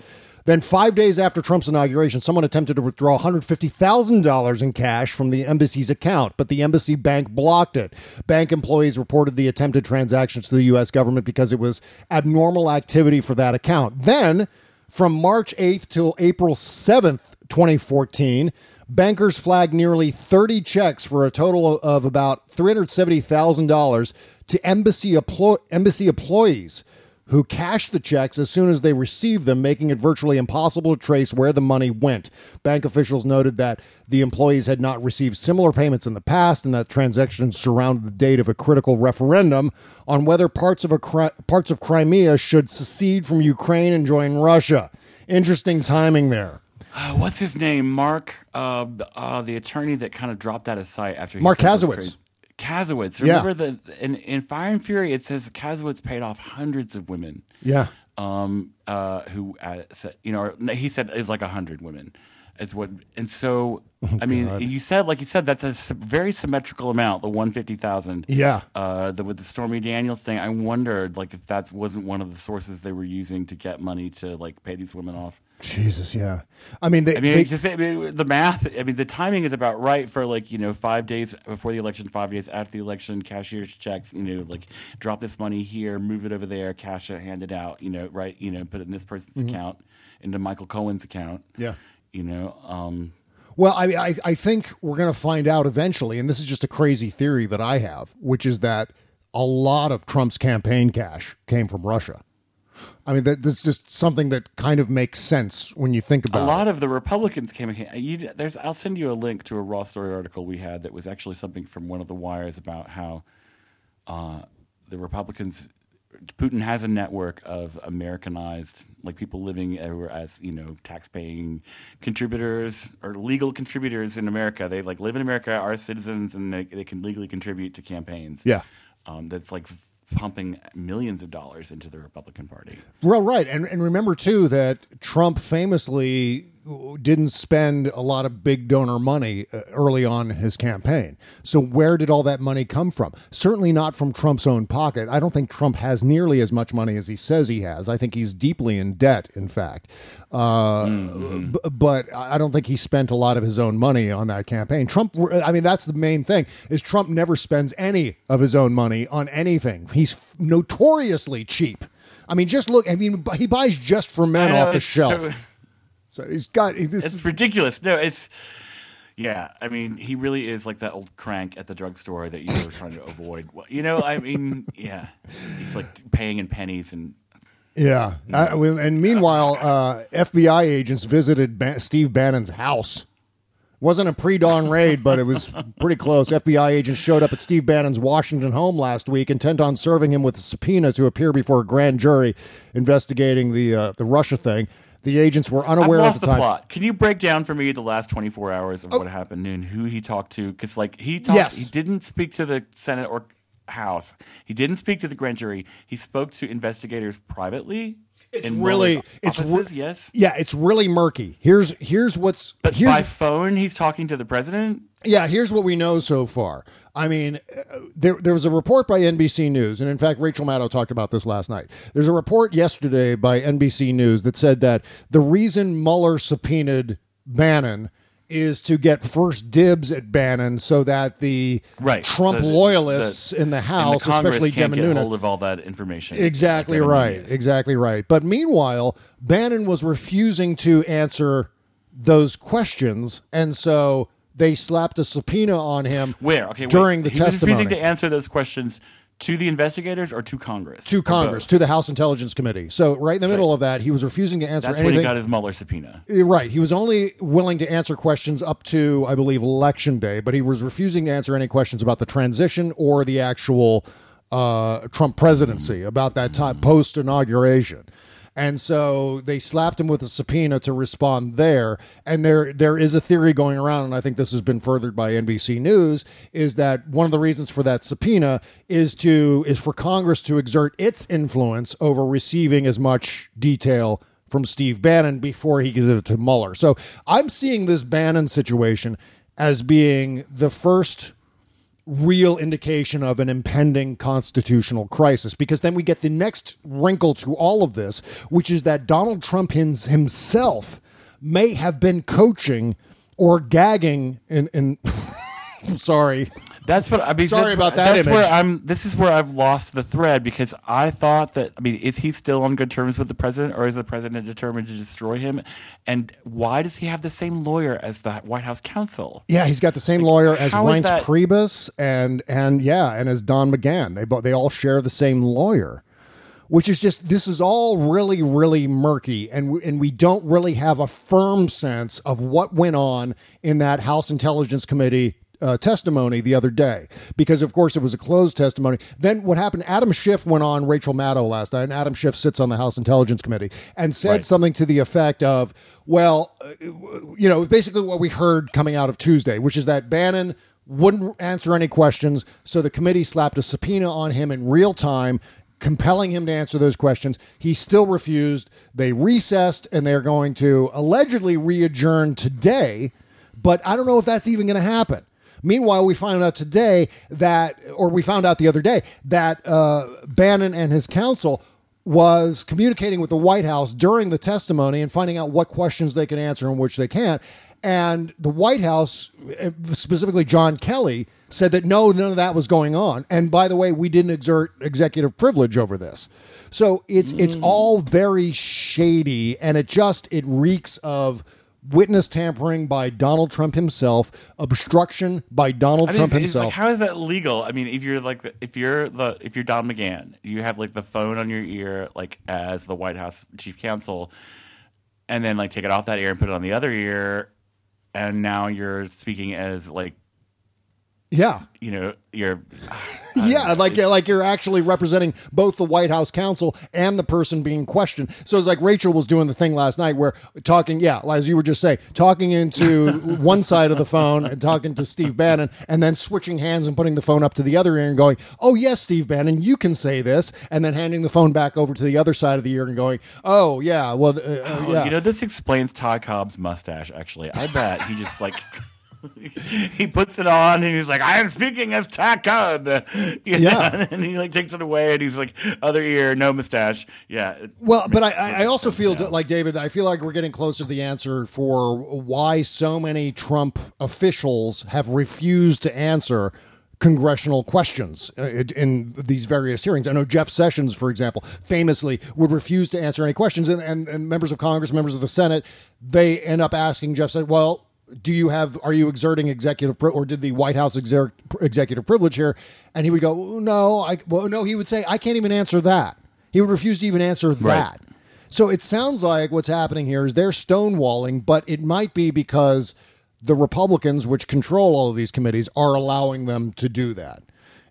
Then, five days after Trump's inauguration, someone attempted to withdraw $150,000 in cash from the embassy's account, but the embassy bank blocked it. Bank employees reported the attempted transactions to the U.S. government because it was abnormal activity for that account. Then, from March 8th till April 7th, 2014, bankers flagged nearly 30 checks for a total of about $370,000 to embassy, emplo- embassy employees who cashed the checks as soon as they received them, making it virtually impossible to trace where the money went. Bank officials noted that the employees had not received similar payments in the past and that transactions surrounded the date of a critical referendum on whether parts of, a parts of Crimea should secede from Ukraine and join Russia. Interesting timing there. Uh, what's his name? Mark, uh, uh, the attorney that kind of dropped out of sight after he Marc Kasowitz. Kasowitz. Yeah. Remember the in, in Fire and Fury? It says Kasowitz paid off hundreds of women. Yeah. Um. Uh. Who? Uh, said, you know. He said it was like a hundred women. It's what. And so, Oh, I mean, you said like you said that's a very symmetrical amount. The one fifty thousand. Yeah. Uh. The with the Stormy Daniels thing, I wondered like if that wasn't one of the sources they were using to get money to like pay these women off. Jesus, yeah. I mean, they, I mean, they- just I mean, the math. I mean, the timing is about right for like you know five days before the election, five days after the election. Cashier's checks, you know, like drop this money here, move it over there, cash it, hand it out. You know, right? You know, put it in this person's Mhm. account, into Michael Cohen's account. Yeah. You know, um, Well, I, I I think we're going to find out eventually, and this is just a crazy theory that I have, which is that a lot of Trump's campaign cash came from Russia. I mean, that this is just something that kind of makes sense when you think about it. a lot of the Republicans came. in- You, there's, I'll send you a link to a raw story article we had that was actually something from one of the wires about how uh, the Republicans. Putin has a network of Americanized, like people living everywhere as you know, tax-paying contributors or legal contributors in America. They like live in America, are citizens, and they, they can legally contribute to campaigns. Yeah. um, that's like pumping millions of dollars into the Republican Party. Well, right, and and remember too that Trump famously didn't spend a lot of big donor money uh, early on in his campaign. So where did all that money come from? Certainly not from Trump's own pocket. I don't think Trump has nearly as much money as he says he has. I think he's deeply in debt, in fact. Uh, b- but I don't think he spent a lot of his own money on that campaign. Trump, I mean, that's the main thing is Trump never spends any of his own money on anything. He's notoriously cheap. I mean, just look. I mean, he buys just for men know, off the shelf. so- So he's got this. it's ridiculous. No, it's yeah. I mean, he really is like that old crank at the drugstore that you were trying to avoid. Well, you know, I mean, yeah, he's like paying in pennies and Yeah. I- well, and meanwhile, uh, FBI agents visited ba- Steve Bannon's house. Wasn't a pre-dawn raid, but it was pretty close. FBI agents showed up at Steve Bannon's Washington home last week, intent on serving him with a subpoena to appear before a grand jury investigating the uh, the Russia thing. The agents were unaware I've lost the the, time. plot. Can you break down for me the last twenty four hours of oh. what happened and who he talked to? Because like he talked, Yes. he didn't speak to the Senate or House. He didn't speak to the grand jury. He spoke to investigators privately. It's really, it's re- yes. yeah, it's really murky. Here's here's what's But here's by phone, he's talking to the president. Yeah, here's what we know so far. I mean, uh, there there was a report by NBC News, and in fact, Rachel Maddow talked about this last night. There's a report yesterday by NBC News that said that the reason Mueller subpoenaed Bannon is to get first dibs at Bannon so that the Right. Trump So loyalists the- in the House, Congress especially Devin get Nunes, hold of all that information. Exactly Devin right. Nunes. Exactly right. But meanwhile, Bannon was refusing to answer those questions, and so they slapped a subpoena on him. Where? Okay. wait. during the he was testimony refusing to answer those questions to the investigators or to Congress. to Congress, to the House Intelligence Committee. So right in the middle of that, he was refusing to answer That's when anything. he got his Mueller subpoena. Uh, Right. He was only willing to answer questions up to, I believe, election day, but he was refusing to answer any questions about the transition or the actual uh, Trump presidency about that time post inauguration. And so they slapped him with a subpoena to respond there. And there there is a theory going around, and I think this has been furthered by NBC News, is that one of the reasons for that subpoena is to is for Congress to exert its influence over receiving as much detail from Steve Bannon before he gives it to Mueller. So I'm seeing this Bannon situation as being the first real indication of an impending constitutional crisis because then we get the next wrinkle to all of this, which is that Donald Trump himself may have been coaching or gagging in. in sorry. That's what I mean. Sorry that's, about that That's image. where I'm. This is where I've lost the thread because I thought that. I mean, is he still on good terms with the president, or is the president determined to destroy him? And why does he have the same lawyer as the White House counsel? Yeah, he's got the same lawyer as how is Reince that- Priebus and and yeah, and as Don McGahn. They both they all share the same lawyer, which is just this is all really really murky, and we, and we don't really have a firm sense of what went on in that House Intelligence Committee. Uh, testimony the other day because of course it was a closed testimony then what happened adam schiff went on rachel maddow last night and adam schiff sits on the house intelligence committee and said Right. something to the effect of well uh, you know, basically what we heard coming out of Tuesday, which is that Bannon wouldn't answer any questions, so the committee slapped a subpoena on him in real time, compelling him to answer those questions. He still refused. They recessed, and they're going to allegedly re-adjourn today, but I don't know if that's even going to happen. Meanwhile, we found out today that, or we found out the other day, that uh, Bannon and his counsel was communicating with the White House during the testimony and finding out what questions they can answer and which they can't. And the White House, eh, specifically John Kelly, said that no, none of that was going on. And by the way, we didn't exert executive privilege over this. So it's it's all very shady, and it just it reeks of witness tampering by Donald Trump himself, obstruction by Donald I mean, Trump it's, it's himself. like, how is that legal? I mean, if you're like, the, if you're the, if you're Don McGahn, you have like the phone on your ear, like as the White House chief counsel, and then like take it off that ear and put it on the other ear, and now you're speaking as like, yeah. you know, you're yeah, like like you're actually representing both the White House counsel and the person being questioned. So it's like Rachel was doing the thing last night where talking, yeah, as you were just saying, talking into one side of the phone and talking to Steve Bannon, and then switching hands and putting the phone up to the other ear and going, "Oh yes, Steve Bannon, you can say this," and then handing the phone back over to the other side of the ear and going, "Oh yeah, well, uh, uh, Oh, yeah." You know, this explains Todd Cobb's mustache. Actually, I bet he just like he puts it on and he's like, "I am speaking as Todd Cobb." You know, Yeah. and he like takes it away and he's like, "Other ear, no mustache." Yeah. Well, but I, I also sense feel like David. I feel like we're getting closer to the answer for why so many Trump officials have refused to answer congressional questions uh, in these various hearings. I know Jeff Sessions, for example, famously would refuse to answer any questions, and, and, and members of Congress, members of the Senate, they end up asking Jeff, said, "Well." Do you have? Are you exerting executive, pri- or did the White House exert executive privilege here? And he would go, "No, I." Well, no, he would say, "I can't even answer that." He would refuse to even answer that. So it sounds like what's happening here is they're stonewalling, but it might be because the Republicans, which control all of these committees, are allowing them to do that.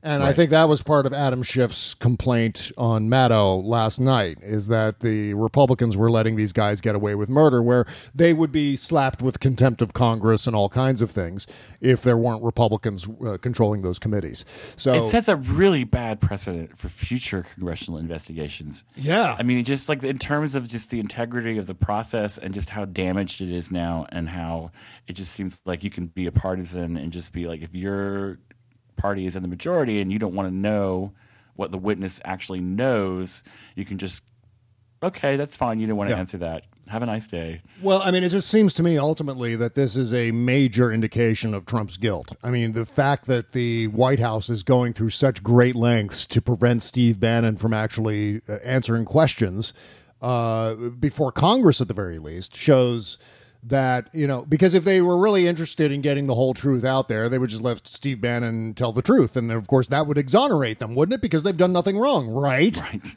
And I think that was part of Adam Schiff's complaint on Maddow last night is that the Republicans were letting these guys get away with murder, where they would be slapped with contempt of Congress and all kinds of things if there weren't Republicans uh, controlling those committees. So it sets a really bad precedent for future congressional investigations. Yeah. I mean, just like in terms of just the integrity of the process and just how damaged it is now, and how it just seems like you can be a partisan and just be like, if your party is in the majority and you don't want to know what the witness actually knows, you can just, okay, that's fine. You don't want to Yeah. answer that. Have a nice day. Well, I mean, it just seems to me ultimately that this is a major indication of Trump's guilt. I mean, the fact that the White House is going through such great lengths to prevent Steve Bannon from actually uh, answering questions uh, before Congress, at the very least, shows that you know because if they were really interested in getting the whole truth out there they would just let steve bannon tell the truth and of course that would exonerate them wouldn't it because they've done nothing wrong right right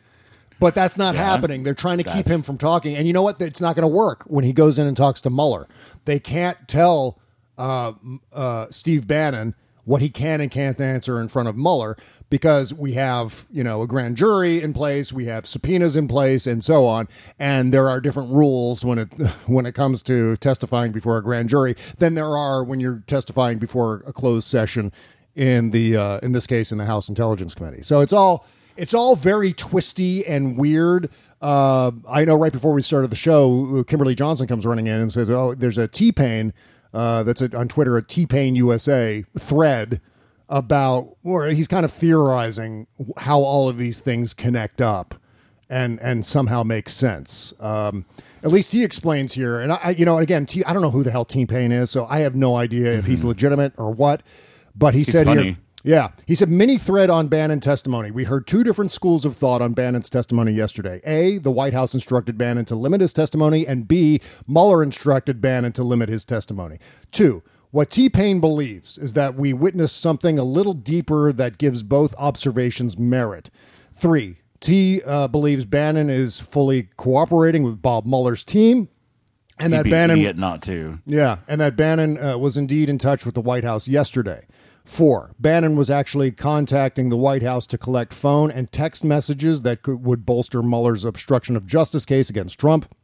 but that's not Yeah, happening. They're trying to keep him from talking. And you know what? It's not going to work when he goes in and talks to Mueller. They can't tell uh, uh, Steve Bannon what he can and can't answer in front of Mueller because we have, you know, a grand jury in place, we have subpoenas in place, and so on. And there are different rules when it when it comes to testifying before a grand jury than there are when you're testifying before a closed session in the uh, in this case in the House Intelligence Committee. So it's all it's all very twisty and weird. Uh, I know right before we started the show, Kimberly Johnson comes running in and says, "Oh, there's a T Pain uh, that's a, on Twitter, a T Pain USA thread about, or he's kind of theorizing how all of these things connect up and and somehow make sense. Um, at least he explains here, and I, you know, again, T, I don't know who the hell T Pain is, so I have no idea if he's legitimate or what. But he He's said here, funny. Yeah, he said mini thread on Bannon testimony. We heard two different schools of thought on Bannon's testimony yesterday. A, the White House instructed Bannon to limit his testimony, and B, Mueller instructed Bannon to limit his testimony. Two, what T Pain believes is that we witnessed something a little deeper that gives both observations merit. Three, T uh, believes Bannon is fully cooperating with Bob Mueller's team, and He'd that Bannon not to. yeah, and that Bannon uh, was indeed in touch with the White House yesterday. Four, Bannon was actually contacting the White House to collect phone and text messages that could, would bolster Mueller's obstruction of justice case against Trump.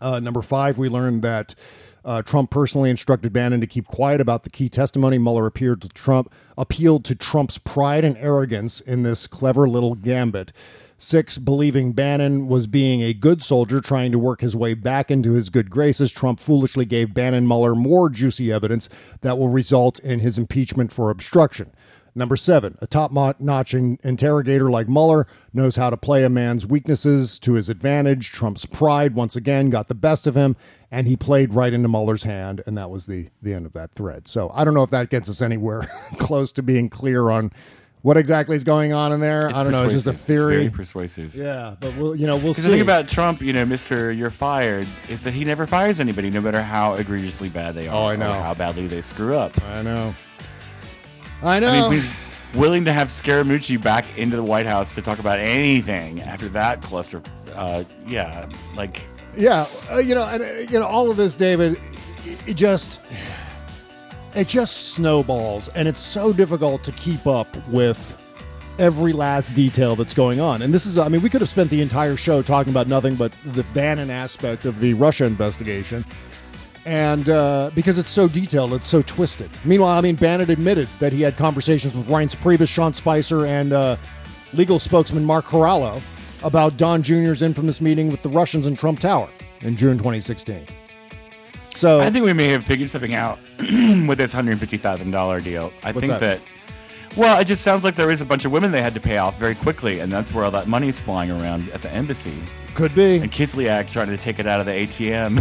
Uh, number five, we learned that uh, Trump personally instructed Bannon to keep quiet about the key testimony. Mueller appeared to Trump, appealed to Trump's pride and arrogance in this clever little gambit. Six, believing Bannon was being a good soldier trying to work his way back into his good graces, Trump foolishly gave Bannon Mueller more juicy evidence that will result in his impeachment for obstruction. Number seven, a top notch interrogator like Mueller knows how to play a man's weaknesses to his advantage. Trump's pride once again got the best of him, and he played right into Mueller's hand, and that was the, the end of that thread. So I don't know if that gets us anywhere close to being clear on what exactly is going on in there. It's I don't know. It's just a persuasive. It's theory. very persuasive. Yeah, but we'll you know we'll see. the thing about Trump, you know, Mister, you're fired, is that he never fires anybody, no matter how egregiously bad they are. Oh, I know. Or how badly they screw up. I know. I know. I mean, he's willing to have Scaramucci back into the White House to talk about anything after that cluster. Uh, yeah, like Yeah, uh, you know, and uh, you know, all of this, David, it just it just snowballs, and it's so difficult to keep up with every last detail that's going on. And this is, I mean, we could have spent the entire show talking about nothing but the Bannon aspect of the Russia investigation. And uh, because it's so detailed, it's so twisted. Meanwhile, I mean, Bannon admitted that he had conversations with Reince Priebus, Sean Spicer, and uh, legal spokesman Mark Corallo about Don Jr.'s infamous meeting with the Russians in Trump Tower in June 2016. So I think we may have figured something out with this hundred fifty thousand dollar deal. I think that? that? Well, it just sounds like there is a bunch of women they had to pay off very quickly, and that's where all that money's flying around at the embassy. Could be. And Kislyak trying to take it out of the ATM.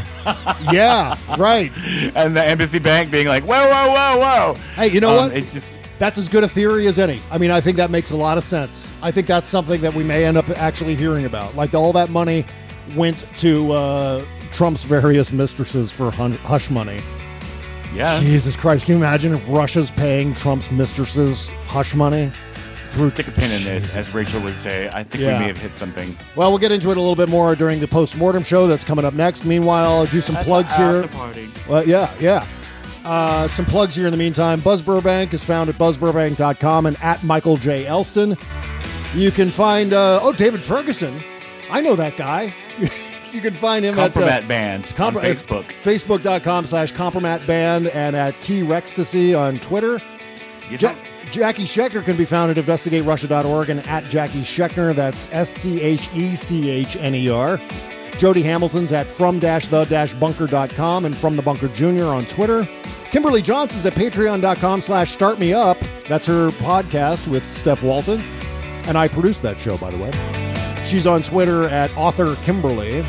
yeah, right. And the embassy bank being like, whoa, whoa, whoa, whoa. Hey, you know Um, what? It just That's as good a theory as any. I mean, I think that makes a lot of sense. I think that's something that we may end up actually hearing about. Like all that money went to uh, Trump's various mistresses for hun- hush money. Yeah. Jesus Christ! Can you imagine if Russia's paying Trump's mistresses hush money? Through stick a pin in this, as Rachel would say. I think Yeah. we may have hit something. Well, we'll get into it a little bit more during the post-mortem show that's coming up next. Meanwhile, I'll do some At plugs here. Well, yeah, yeah. Uh, some plugs here in the meantime. Buzz Burbank is found at buzzburbank.com and at Michael J. Elston. You can find, uh, oh, David Ferguson. I know that guy. you can find him Kompromat at uh, Band Compro- on Facebook. Facebook.com slash Kompromat Band and at T Rextasy on Twitter. Yes, Ja- Jackie Schechner can be found at investigaterussia.org and at Jackie Schechner. That's S C H E C H N E R. Jody Hamilton's at from-the-bunker.com and from the bunker junior on Twitter. Kimberly Johnson's at patreon.com slash start me up. That's her podcast with Steph Walton. And I produce that show, by the way. She's on Twitter at author Kimberly.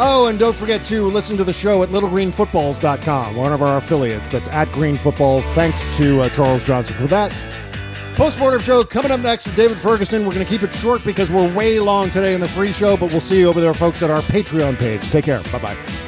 Oh, and don't forget to listen to the show at littlegreenfootballs.com, one of our affiliates. That's at Green Footballs. Thanks to uh, Charles Johnson for that. Postmortem show coming up next with David Ferguson. We're going to keep it short because we're way long today in the free show, but we'll see you over there, folks, at our Patreon page. Take care. Bye bye.